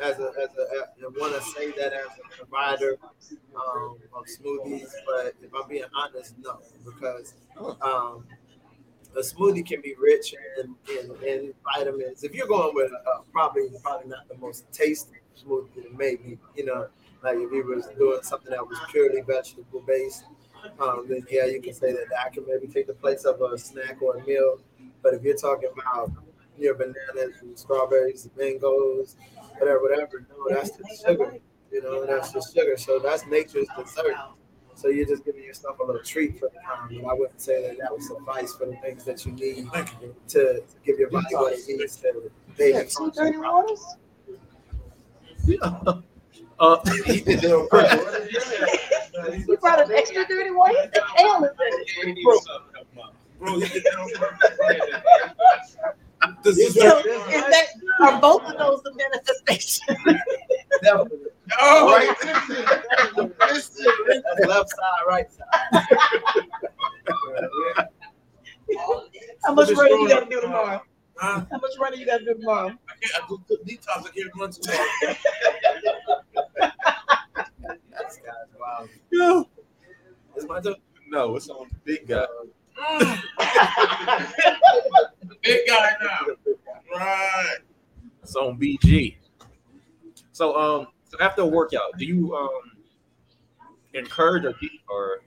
[SPEAKER 7] As a, as a, I want to say that as a provider um, of smoothies, but if I'm being honest, no, because um, a smoothie can be rich in, in, in vitamins. If you're going with uh, probably probably not the most tasty smoothie, maybe you know, like if you was doing something that was purely vegetable based, um, then yeah, you can say that that can maybe take the place of a snack or a meal. But if you're talking about your bananas and strawberries, mangoes, whatever, whatever, no, that's the sugar. You know, that's the sugar. So that's nature's dessert. So you're just giving yourself a little treat for the time. And I wouldn't say that that would suffice for the things that you need to give your body what it needs to
[SPEAKER 6] You
[SPEAKER 7] daily
[SPEAKER 6] two
[SPEAKER 7] function.
[SPEAKER 6] dirty waters?
[SPEAKER 2] Uh,
[SPEAKER 7] He did it on purpose.
[SPEAKER 6] You brought an extra dirty water? The kale is in.
[SPEAKER 1] Bro, you did that on purpose. This is
[SPEAKER 6] So is that are both of those the manifestation?
[SPEAKER 7] Definitely.
[SPEAKER 1] Oh, right.
[SPEAKER 7] That's left side, right side.
[SPEAKER 6] How much running you gotta do tomorrow?
[SPEAKER 1] Huh?
[SPEAKER 6] How much running you gotta do tomorrow?
[SPEAKER 1] I can't. I do good detox. I can't run too hard.
[SPEAKER 7] This guy's wild.
[SPEAKER 2] yeah.
[SPEAKER 7] It's my turn.
[SPEAKER 2] No, it's on big guy.
[SPEAKER 1] Big guy now. Right.
[SPEAKER 2] It's on BG. So um, so after a workout, do you um encourage or or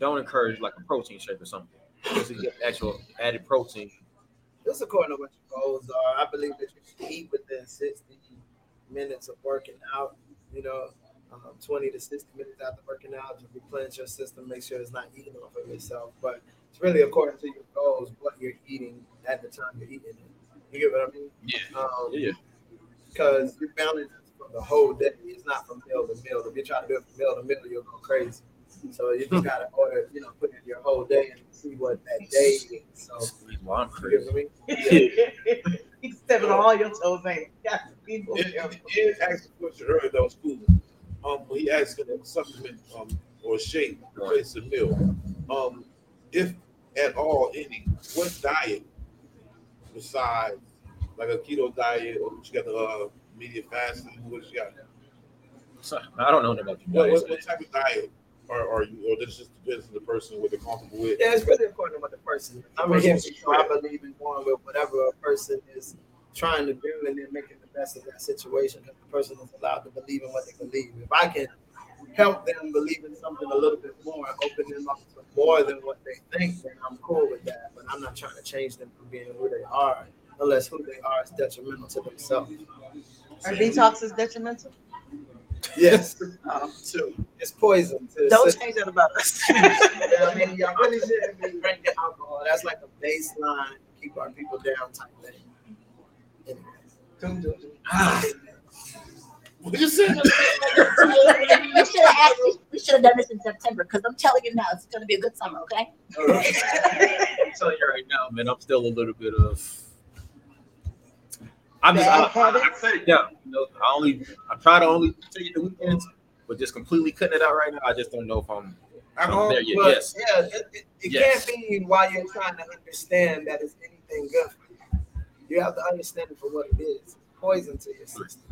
[SPEAKER 2] don't encourage like a protein shake or something? This is just actual added protein
[SPEAKER 7] Just according to what your goals are, I believe that you should eat within 60 minutes of working out. You know, um, 20 to 60 minutes after working out to replenish your system, make sure it's not eating off of itself. But it's really according to your goals, what you're eating at the time you're eating it. You get what I mean?
[SPEAKER 2] Yeah.
[SPEAKER 7] Um,
[SPEAKER 2] Yeah.
[SPEAKER 7] Because your balance is for the whole day. It's not from meal to meal. If you try to do it from meal to meal, you'll go crazy. So you just gotta order, you know, put in your whole day and see what that day is. So
[SPEAKER 2] Well, I'm
[SPEAKER 7] you get
[SPEAKER 2] crazy.
[SPEAKER 7] what I mean?
[SPEAKER 6] He's stepping on all your toes, ain't he? Got people.
[SPEAKER 1] Ed, Ed asked a question earlier that was cool. Um, he asked a supplement um, or shake to replace the meal. Um, if at all any, what diet besides like a keto diet or you got the uh, intermittent fasting? What you got?
[SPEAKER 2] So, I don't know about
[SPEAKER 1] What,
[SPEAKER 2] you
[SPEAKER 1] what,
[SPEAKER 2] guys.
[SPEAKER 1] what type of diet are, are you? Or this just depends on the person what they're comfortable with.
[SPEAKER 7] Yeah, it's really important what the person is. I'm a hippie, so I believe in going with whatever a person is trying to do and then making the best of that situation because the person is allowed to believe in what they believe. If I can help them believe in something a little bit more, open them up to more than what they think, then I'm cool with that. But I'm not trying to change them from being who they are unless who they are is detrimental to themselves.
[SPEAKER 6] Are detox is detrimental?
[SPEAKER 7] Yes,
[SPEAKER 6] Oh.
[SPEAKER 7] too. It's poison to
[SPEAKER 6] Don't
[SPEAKER 7] system.
[SPEAKER 6] change that about us.
[SPEAKER 7] I mean, y'all really shouldn't be drinking alcohol. That's like a baseline keep our people down type thing. Anyway.
[SPEAKER 1] What you said?
[SPEAKER 9] we should have actually, we should have done this in September because I'm telling you now, it's going to be a good summer. Okay.
[SPEAKER 2] I'm telling you right now, man, I'm still a little bit of. I'm just, I, I, I cut it down. You know, I only, I try to only take it the weekends, but just completely cutting it out right now. I just don't know if I'm, I'm
[SPEAKER 1] Alcohol?
[SPEAKER 2] there yet.
[SPEAKER 7] But
[SPEAKER 2] Yes.
[SPEAKER 7] yeah, it, it, it
[SPEAKER 2] Yes.
[SPEAKER 7] can't be while you're trying to understand that it's anything good you. You have to understand it for what it is. It's poison to your system.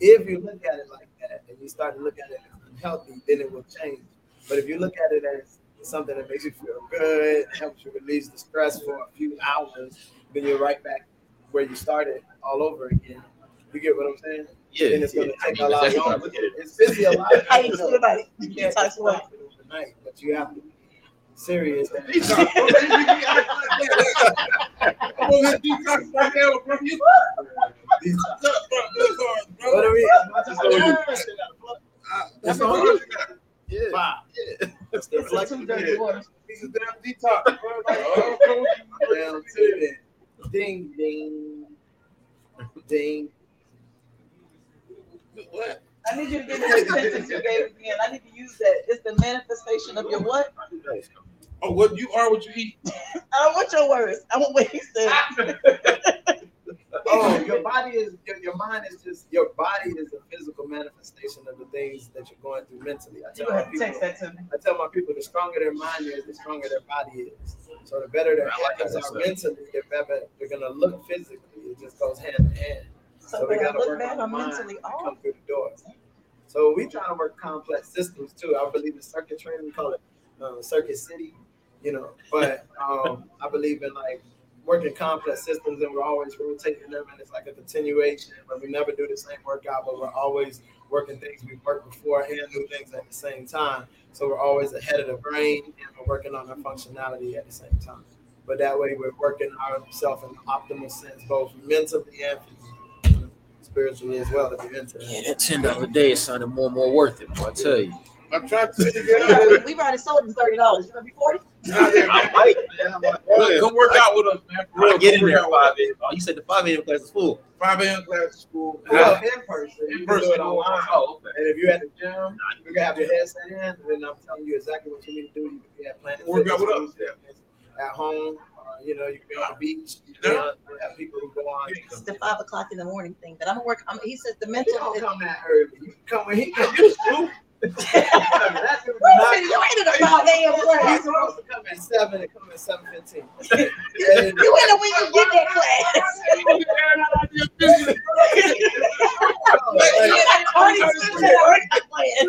[SPEAKER 7] If you look at it like that and you start to look at it as unhealthy, then it will change. But if you look at it as something that makes you feel good, helps you release the stress for a few hours, then you're right back where you started all over again. You get what I'm saying?
[SPEAKER 2] Yeah.
[SPEAKER 7] Then it's
[SPEAKER 2] yeah.
[SPEAKER 7] gonna
[SPEAKER 2] I
[SPEAKER 7] take
[SPEAKER 2] mean,
[SPEAKER 7] a lot
[SPEAKER 2] that's what I
[SPEAKER 7] longer.
[SPEAKER 2] look at it.
[SPEAKER 7] It's busy a lot.
[SPEAKER 6] How you feel about it?
[SPEAKER 7] You can't
[SPEAKER 6] Detox
[SPEAKER 7] just
[SPEAKER 6] what?
[SPEAKER 7] stop it overnight, but you have to be serious. and-
[SPEAKER 1] Detox. I'm gonna let detox right now from.
[SPEAKER 7] What are we?
[SPEAKER 1] That's all you got.
[SPEAKER 2] Yeah.
[SPEAKER 7] Five. That's the
[SPEAKER 6] It's too dirty water.
[SPEAKER 1] He's a damn detox. bro. Like, oh,
[SPEAKER 7] Down to the ding ding ding.
[SPEAKER 1] What?
[SPEAKER 6] I need you to give me that sentence you gave me, and I need to use that. It's the manifestation of your what?
[SPEAKER 1] Oh, what you are, what you eat.
[SPEAKER 6] I don't want your words. I want what he said.
[SPEAKER 7] Oh, your body is your, your mind is just your body is a physical manifestation of the things that you're going through mentally. I
[SPEAKER 6] You
[SPEAKER 7] tell my people,
[SPEAKER 6] text that to me.
[SPEAKER 7] I tell my people the stronger their mind is, the stronger their body is. So the better their
[SPEAKER 2] I like
[SPEAKER 7] habits are mentally, the better they're gonna look physically. It just goes hand in hand.
[SPEAKER 6] So
[SPEAKER 7] we
[SPEAKER 6] when I
[SPEAKER 7] gotta
[SPEAKER 6] look
[SPEAKER 7] work
[SPEAKER 6] back,
[SPEAKER 7] on the
[SPEAKER 6] I'm
[SPEAKER 7] mind
[SPEAKER 6] mentally
[SPEAKER 7] to come through the door. So we trying to work complex systems too. I believe in circuit training. We call it uh, circuit city, you know. But um, I believe in like working complex systems, and we're always rotating them, and it's like a continuation. But we never do the same workout, but we're always working things we've worked before and new things at the same time. So we're always ahead of the brain, and we're working on our functionality at the same time. But that way, we're working ourselves in the optimal sense, both mentally and physically, spiritually as well. If you're into that.
[SPEAKER 2] Yeah, that ten dollar a day is sounding more and more worth it. Boy, I tell you.
[SPEAKER 1] I'm trying to figure
[SPEAKER 9] We
[SPEAKER 1] it out.
[SPEAKER 9] already, we've already sold him thirty dollars. You gonna be forty?
[SPEAKER 2] I might, man. I'm like,
[SPEAKER 1] Come come work out with us, man. For
[SPEAKER 2] I'll
[SPEAKER 1] real,
[SPEAKER 2] get in there
[SPEAKER 1] work out
[SPEAKER 2] at five a.m. Oh, you said the five a.m. class is full.
[SPEAKER 1] 5 a.m. class at school.
[SPEAKER 7] Well, in person,
[SPEAKER 1] In person.
[SPEAKER 7] online.
[SPEAKER 2] Oh, okay.
[SPEAKER 7] And if you're at the gym, you can have your headset in, and then I'm telling you exactly what you need to do. You can be at Planet
[SPEAKER 1] Work out with us. Yeah.
[SPEAKER 7] at home. Uh, you know, you can be on the beach. You can
[SPEAKER 1] Yeah.
[SPEAKER 7] have people who go on.
[SPEAKER 9] It's the five o'clock in the morning thing, but I'm gonna work. I'm, he says the
[SPEAKER 7] He
[SPEAKER 9] mental.
[SPEAKER 7] don't come that early. You can come when he comes.
[SPEAKER 1] You
[SPEAKER 9] Wait a minute, you ain't in a five a.m.
[SPEAKER 7] He's supposed to come at seven and come at seven fifteen.
[SPEAKER 9] You ain't know when you get that class. You're not Cardi Simpson at work playing.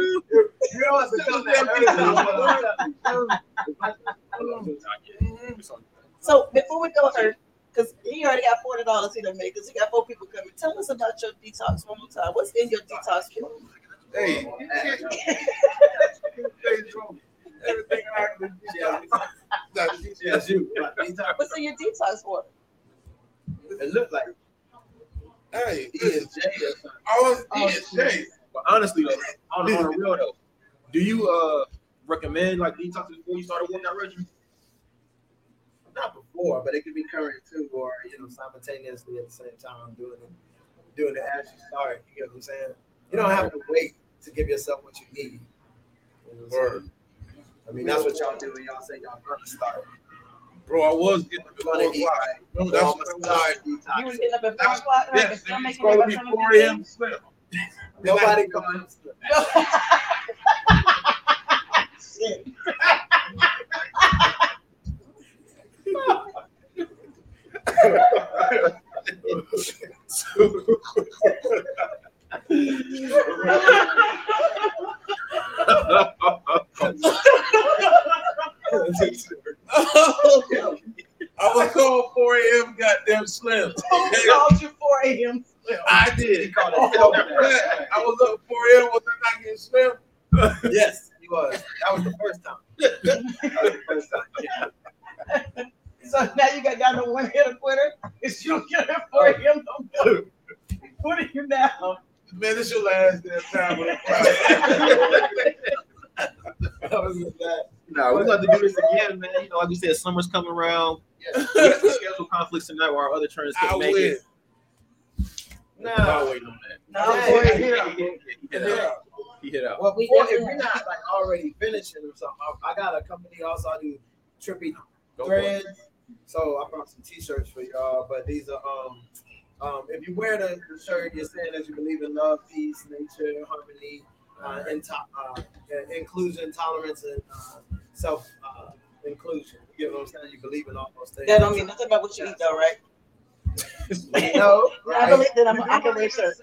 [SPEAKER 7] You don't have to come that early.
[SPEAKER 6] So before we go, her, because he already got forty dollars he done made, because he got four people coming. Tell us about your detox one more time. What's in your detox kit?
[SPEAKER 1] Hey, everything I can do.
[SPEAKER 7] Yes, you.
[SPEAKER 6] What's in your detox water?
[SPEAKER 7] It looked like
[SPEAKER 1] Hey,
[SPEAKER 7] E and
[SPEAKER 1] listen,
[SPEAKER 7] J or something.
[SPEAKER 1] I was
[SPEAKER 6] Oh,
[SPEAKER 1] eating shit.
[SPEAKER 2] But honestly, though, on the, on the real though, do you uh recommend like detox before you start a workout regimen?
[SPEAKER 7] Not before, but it could be current too, or you know, simultaneously at the same time doing it, doing it as you start. You get what I'm saying? You don't have to wait to give yourself what you need. You know I'm?
[SPEAKER 1] Word.
[SPEAKER 7] I mean, that's what y'all do when y'all say y'all gonna start.
[SPEAKER 1] Bro, I was getting up at
[SPEAKER 7] You're
[SPEAKER 1] four
[SPEAKER 7] gonna
[SPEAKER 1] o'clock.
[SPEAKER 7] right.
[SPEAKER 1] Remember,
[SPEAKER 7] So
[SPEAKER 1] that's
[SPEAKER 7] I'm
[SPEAKER 1] what I
[SPEAKER 7] start
[SPEAKER 6] You
[SPEAKER 7] detoxing.
[SPEAKER 6] was getting up at four o'clock. right?
[SPEAKER 1] Yes,
[SPEAKER 6] But I'm making
[SPEAKER 1] supposed to
[SPEAKER 6] about
[SPEAKER 1] be
[SPEAKER 6] seven
[SPEAKER 1] four
[SPEAKER 6] fifteen.
[SPEAKER 1] a.m. slim.
[SPEAKER 7] Nobody comes.
[SPEAKER 1] I was called 4 a.m. goddamn slim.
[SPEAKER 6] Who called you four a.m. Slim?
[SPEAKER 1] I did.
[SPEAKER 7] called it oh,
[SPEAKER 1] I
[SPEAKER 7] slim.
[SPEAKER 1] was up 4 a.m. Was I not getting slim?
[SPEAKER 7] Yes, he was. That was the first time. That was the first time. Yeah.
[SPEAKER 6] So now you got down to one hit a quitter. It's you get at four a.m. What are you now?
[SPEAKER 1] Man, this your last damn time. with
[SPEAKER 7] That was that.
[SPEAKER 2] No, we got to do this again, man. You know, like we said, summer's coming around.
[SPEAKER 7] Yes.
[SPEAKER 2] We got schedule conflicts tonight where our other trainers
[SPEAKER 1] I
[SPEAKER 2] couldn't make
[SPEAKER 1] win.
[SPEAKER 2] it. I'll wait on that.
[SPEAKER 6] No,
[SPEAKER 7] Yeah,
[SPEAKER 6] four
[SPEAKER 7] yeah,
[SPEAKER 6] a.m.
[SPEAKER 2] He hit out. He hit out.
[SPEAKER 7] Well,
[SPEAKER 6] We
[SPEAKER 7] before, if
[SPEAKER 6] definitely-
[SPEAKER 7] you're not like already finishing or something, I, I got a company also. I do trippy
[SPEAKER 2] Go
[SPEAKER 7] threads. So I brought some t-shirts for y'all. But these are um um if you wear the, the shirt, you're saying that you believe in love, peace, nature, harmony, uh, into, uh, inclusion, tolerance, and uh, self uh, inclusion. You know what I'm saying? You believe in all those things.
[SPEAKER 6] That don't mean nothing about what you eat, though, right?
[SPEAKER 7] no,
[SPEAKER 6] I believe that I'm. I can wear shirts.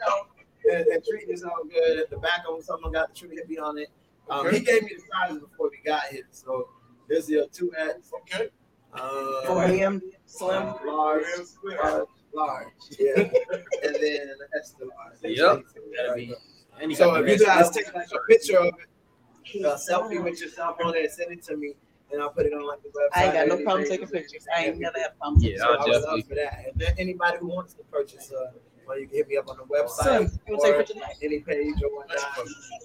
[SPEAKER 7] and, and treat yourself good. At the back of someone got the true hippie on it. Um, He gave me the sizes before we got here, so this is a two X.
[SPEAKER 1] Okay.
[SPEAKER 6] Four
[SPEAKER 7] Uh,
[SPEAKER 6] a.m. Slim.
[SPEAKER 7] large, large, large, yeah, and then an extra large.
[SPEAKER 2] Yep. Gotta be. And
[SPEAKER 7] So if you guys take like a picture of it, a selfie with yourself on it, and send it to me, and I'll put it on like the website.
[SPEAKER 6] I ain't got no problem
[SPEAKER 7] page.
[SPEAKER 6] taking pictures. I ain't never have problems.
[SPEAKER 2] Yeah,
[SPEAKER 7] So
[SPEAKER 2] I'll
[SPEAKER 7] I would
[SPEAKER 2] definitely.
[SPEAKER 7] for that. And then anybody who wants to purchase, uh, well, you can hit me up on the website.
[SPEAKER 6] Slim, you want take
[SPEAKER 7] or any page or whatnot.
[SPEAKER 2] I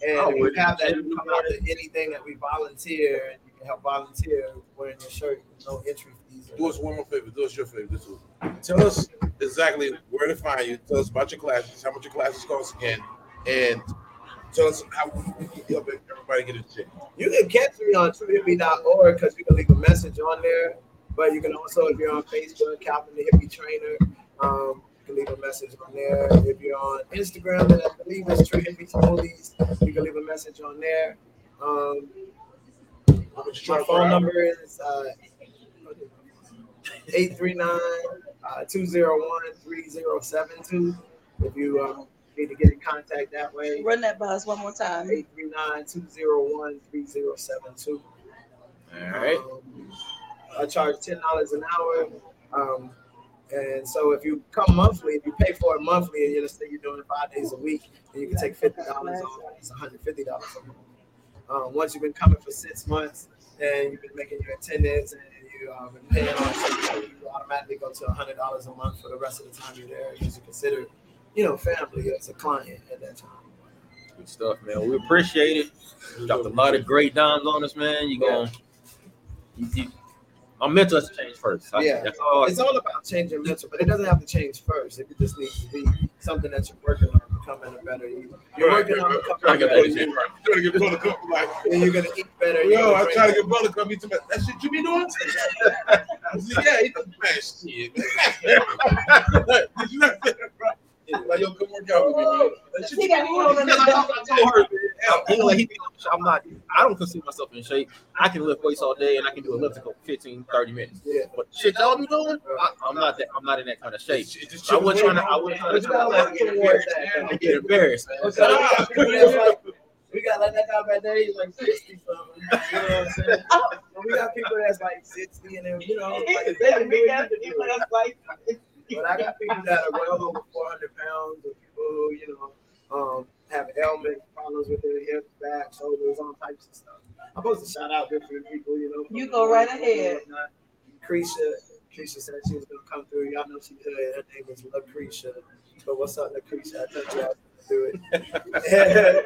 [SPEAKER 7] And if you have that, you come out to anything that we volunteer, and you can help volunteer wearing your shirt, with no entry fees.
[SPEAKER 1] Do us one more favor. Do us your favor. This tell us exactly where to find you. Tell us about your classes, how much your classes cost again, and tell us how we can help everybody get a check.
[SPEAKER 7] You can catch me on truehippie.org because you can leave a message on there. But you can also, if you're on Facebook, Calvin the Hippie Trainer, um, you can leave a message on there. If you're on Instagram, and I believe it's True Hippie Smoothies, you can leave a message on there. Um, my phone number is uh, 839 uh, 201 3072. If you uh, need to get in contact that way,
[SPEAKER 6] Run that by us one more time.
[SPEAKER 7] 839 201 3072.
[SPEAKER 2] All right.
[SPEAKER 7] Um, I charge ten dollars an hour. Um, and so if you come monthly, if you pay for it monthly, and you're say you're doing it five days a week, and you can take fifty dollars off. It's one hundred fifty dollars a month. Um, once you've been coming for six months and you've been making your attendance and you um, been paying on it, you automatically go to hundred dollars a month for the rest of the time you're there because you consider, you know, family as a client at that time.
[SPEAKER 2] Good stuff, man. We appreciate it. You dropped a lot of great dimes on us, man. You going you, you, my mental has to change first. I-
[SPEAKER 7] Yeah.
[SPEAKER 2] That's all.
[SPEAKER 7] It's all about changing mental, but it doesn't have to change first. It just needs to be something that you're working on becoming a better you. You're
[SPEAKER 1] Right,
[SPEAKER 7] working on becoming a better
[SPEAKER 2] I got
[SPEAKER 7] you.
[SPEAKER 1] trying to get brother come like,
[SPEAKER 7] And you're gonna eat better.
[SPEAKER 1] yo, I'm trying to get brother come. He told that shit you be doing. I yeah, he doesn't smash shit. Did you not say that, bro? Like, yo, come work out with me. man. That shit you
[SPEAKER 6] got me
[SPEAKER 1] doing.
[SPEAKER 6] on the
[SPEAKER 2] I told her, you know, like, he, I'm not, I don't consider myself in shape. I can lift weights all day and I can do elliptical 15, 30 minutes.
[SPEAKER 7] Yeah.
[SPEAKER 2] But shit y'all be doing, I, I'm not that, I'm not in that kind of shape.
[SPEAKER 1] It's- it's
[SPEAKER 2] I wasn't
[SPEAKER 1] chicken
[SPEAKER 2] trying to, I wasn't trying to,
[SPEAKER 7] But you gotta work towards.
[SPEAKER 2] I get embarrassed, man.
[SPEAKER 7] We got people that's like, we got like that guy back there, he's like 60 something. You know what I'm saying? We got people that's like 60 and then, you know, like, they can do it, you can do it. But I got people that are well over 400 pounds, or people who, you know, um, have ailments, problems with their hips, back, shoulders, all types of stuff. I'm supposed to shout out different people, you know.
[SPEAKER 6] You go right ahead.
[SPEAKER 7] Creisha, Lucretia said she was gonna come through. Y'all know she did. Her name is Lucretia. But what's up, Lucretia? I thought you all do it.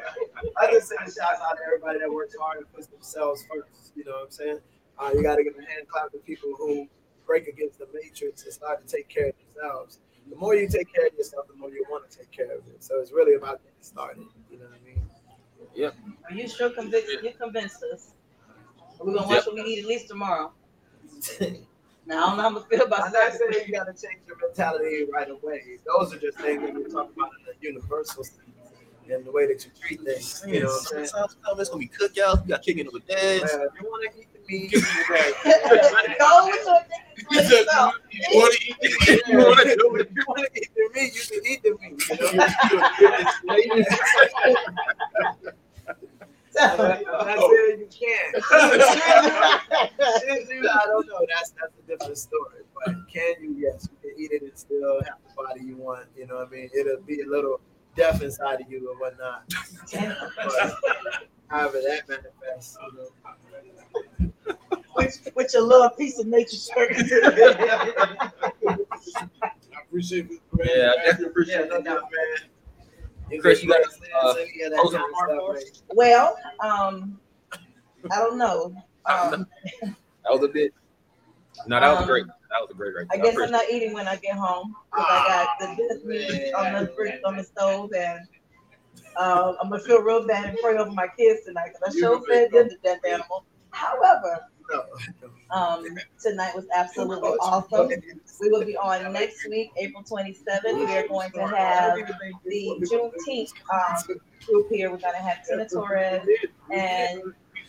[SPEAKER 7] I just send a shout out to everybody that works hard and puts themselves first. You know what I'm saying? Uh, you got to give a hand clap to people who break against the matrix and start to take care of themselves. The more you take care of yourself, the more you want to take care of it. So it's really about getting started. You know what I mean? Yep.
[SPEAKER 6] Are you sure convinced? You convinced us. We're gonna watch what we eat at least tomorrow. Now I don't know how I'm gonna feel about
[SPEAKER 7] I'm not
[SPEAKER 6] that.
[SPEAKER 7] saying you got to change your mentality right away. Those are just things that we talk about in the universal sense and the way that you treat things. You know what I'm saying?
[SPEAKER 2] Sounds coming. It's gonna be cookouts. We got chicken with
[SPEAKER 7] Man,
[SPEAKER 2] dads.
[SPEAKER 7] if you want to eat the meat, you can
[SPEAKER 6] Go with your
[SPEAKER 1] You you want to eat the meat, you want to do it.
[SPEAKER 7] if you want to eat the meat, you can eat the meat. You know? I'm not you can't. Oh. Should you? I don't know. That's that's a different story. But can you? Yes, you can eat it and still have the body you want. You know what I mean? It'll be a little death inside of you or whatnot. But however that manifests, you know.
[SPEAKER 6] with, with your little piece of nature shirt.
[SPEAKER 1] I appreciate it. Greg.
[SPEAKER 2] Yeah, I definitely appreciate
[SPEAKER 7] Yeah,
[SPEAKER 2] it.
[SPEAKER 7] no doubt, man.
[SPEAKER 2] Chris, you got,
[SPEAKER 7] bracelets,
[SPEAKER 2] uh,
[SPEAKER 7] any of kind of
[SPEAKER 2] remarks
[SPEAKER 7] stuff,
[SPEAKER 2] for us?
[SPEAKER 7] right?
[SPEAKER 6] well, um, I don't know. Um,
[SPEAKER 2] That was a bit. No, that was a
[SPEAKER 6] Um,
[SPEAKER 2] great. That was a great right
[SPEAKER 6] I guess I'm
[SPEAKER 2] appreciate
[SPEAKER 6] not eating when I get home because I got the death meat on the fridge on the stove and. Uh, I'm gonna feel real bad and pray over my kids tonight because I sure fed them to death animal. However, um, tonight was absolutely awesome. We will be on next week, April 27th. We are going to have the Juneteenth um, group here. We're going to have Tina Torres and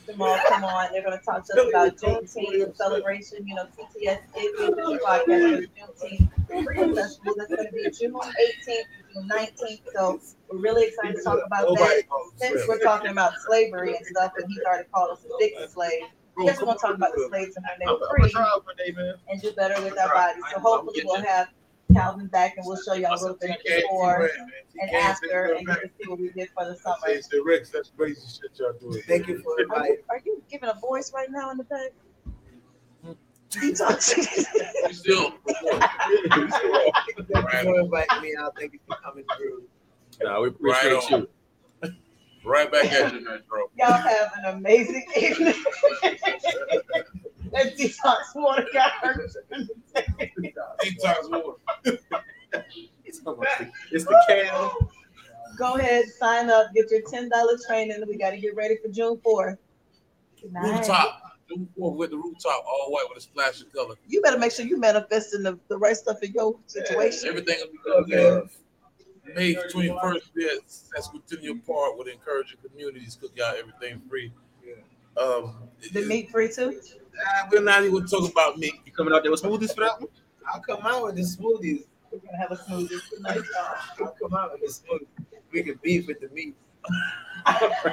[SPEAKER 6] Jamal come on. They're going to talk to us about Juneteenth celebration. You know, TTS is the official podcast for Juneteenth Freedom Festival. That's going to be June 18th, June 19th. So we're really excited to talk about that. Since we're talking about slavery and stuff, and he already called us addicted slaves. I guess we're going to talk about the slaves and when they were free and do better with our bodies. So hopefully we'll have Calvin back and we'll show y'all a little bit before and after and get to see what we did for the summer.
[SPEAKER 1] Say, say, Rex, that's crazy shit y'all doing.
[SPEAKER 7] Thank you for
[SPEAKER 6] Are
[SPEAKER 7] inviting.
[SPEAKER 6] you, are you giving a voice right now in the back? Detox.
[SPEAKER 1] You still.
[SPEAKER 7] Thank you for inviting me out. Thank you for coming through.
[SPEAKER 2] No, we appreciate
[SPEAKER 1] Right
[SPEAKER 2] you.
[SPEAKER 1] Right back at you, Metro.
[SPEAKER 6] Y'all have an amazing evening. that detox water got her.
[SPEAKER 1] Eight times more.
[SPEAKER 2] It's the can.
[SPEAKER 6] Go ahead, sign up, get your ten dollar training. We got to get ready for June fourth.
[SPEAKER 1] Rooftop. New one with the rooftop, all white with a splash of color.
[SPEAKER 6] You better make sure you manifesting the, the right stuff in your situation.
[SPEAKER 1] Everything will be good, man. May twenty first, be at Sesquicentennial Park with encouraging communities cook out everything free. Um,
[SPEAKER 6] The meat free too.
[SPEAKER 1] Uh, we're not even talking about meat.
[SPEAKER 2] You coming out there with smoothies for that one?
[SPEAKER 7] I'll come out with the smoothies.
[SPEAKER 6] We're gonna have a smoothie tonight.
[SPEAKER 7] I'll come out with the smoothie. We can beef with the meat.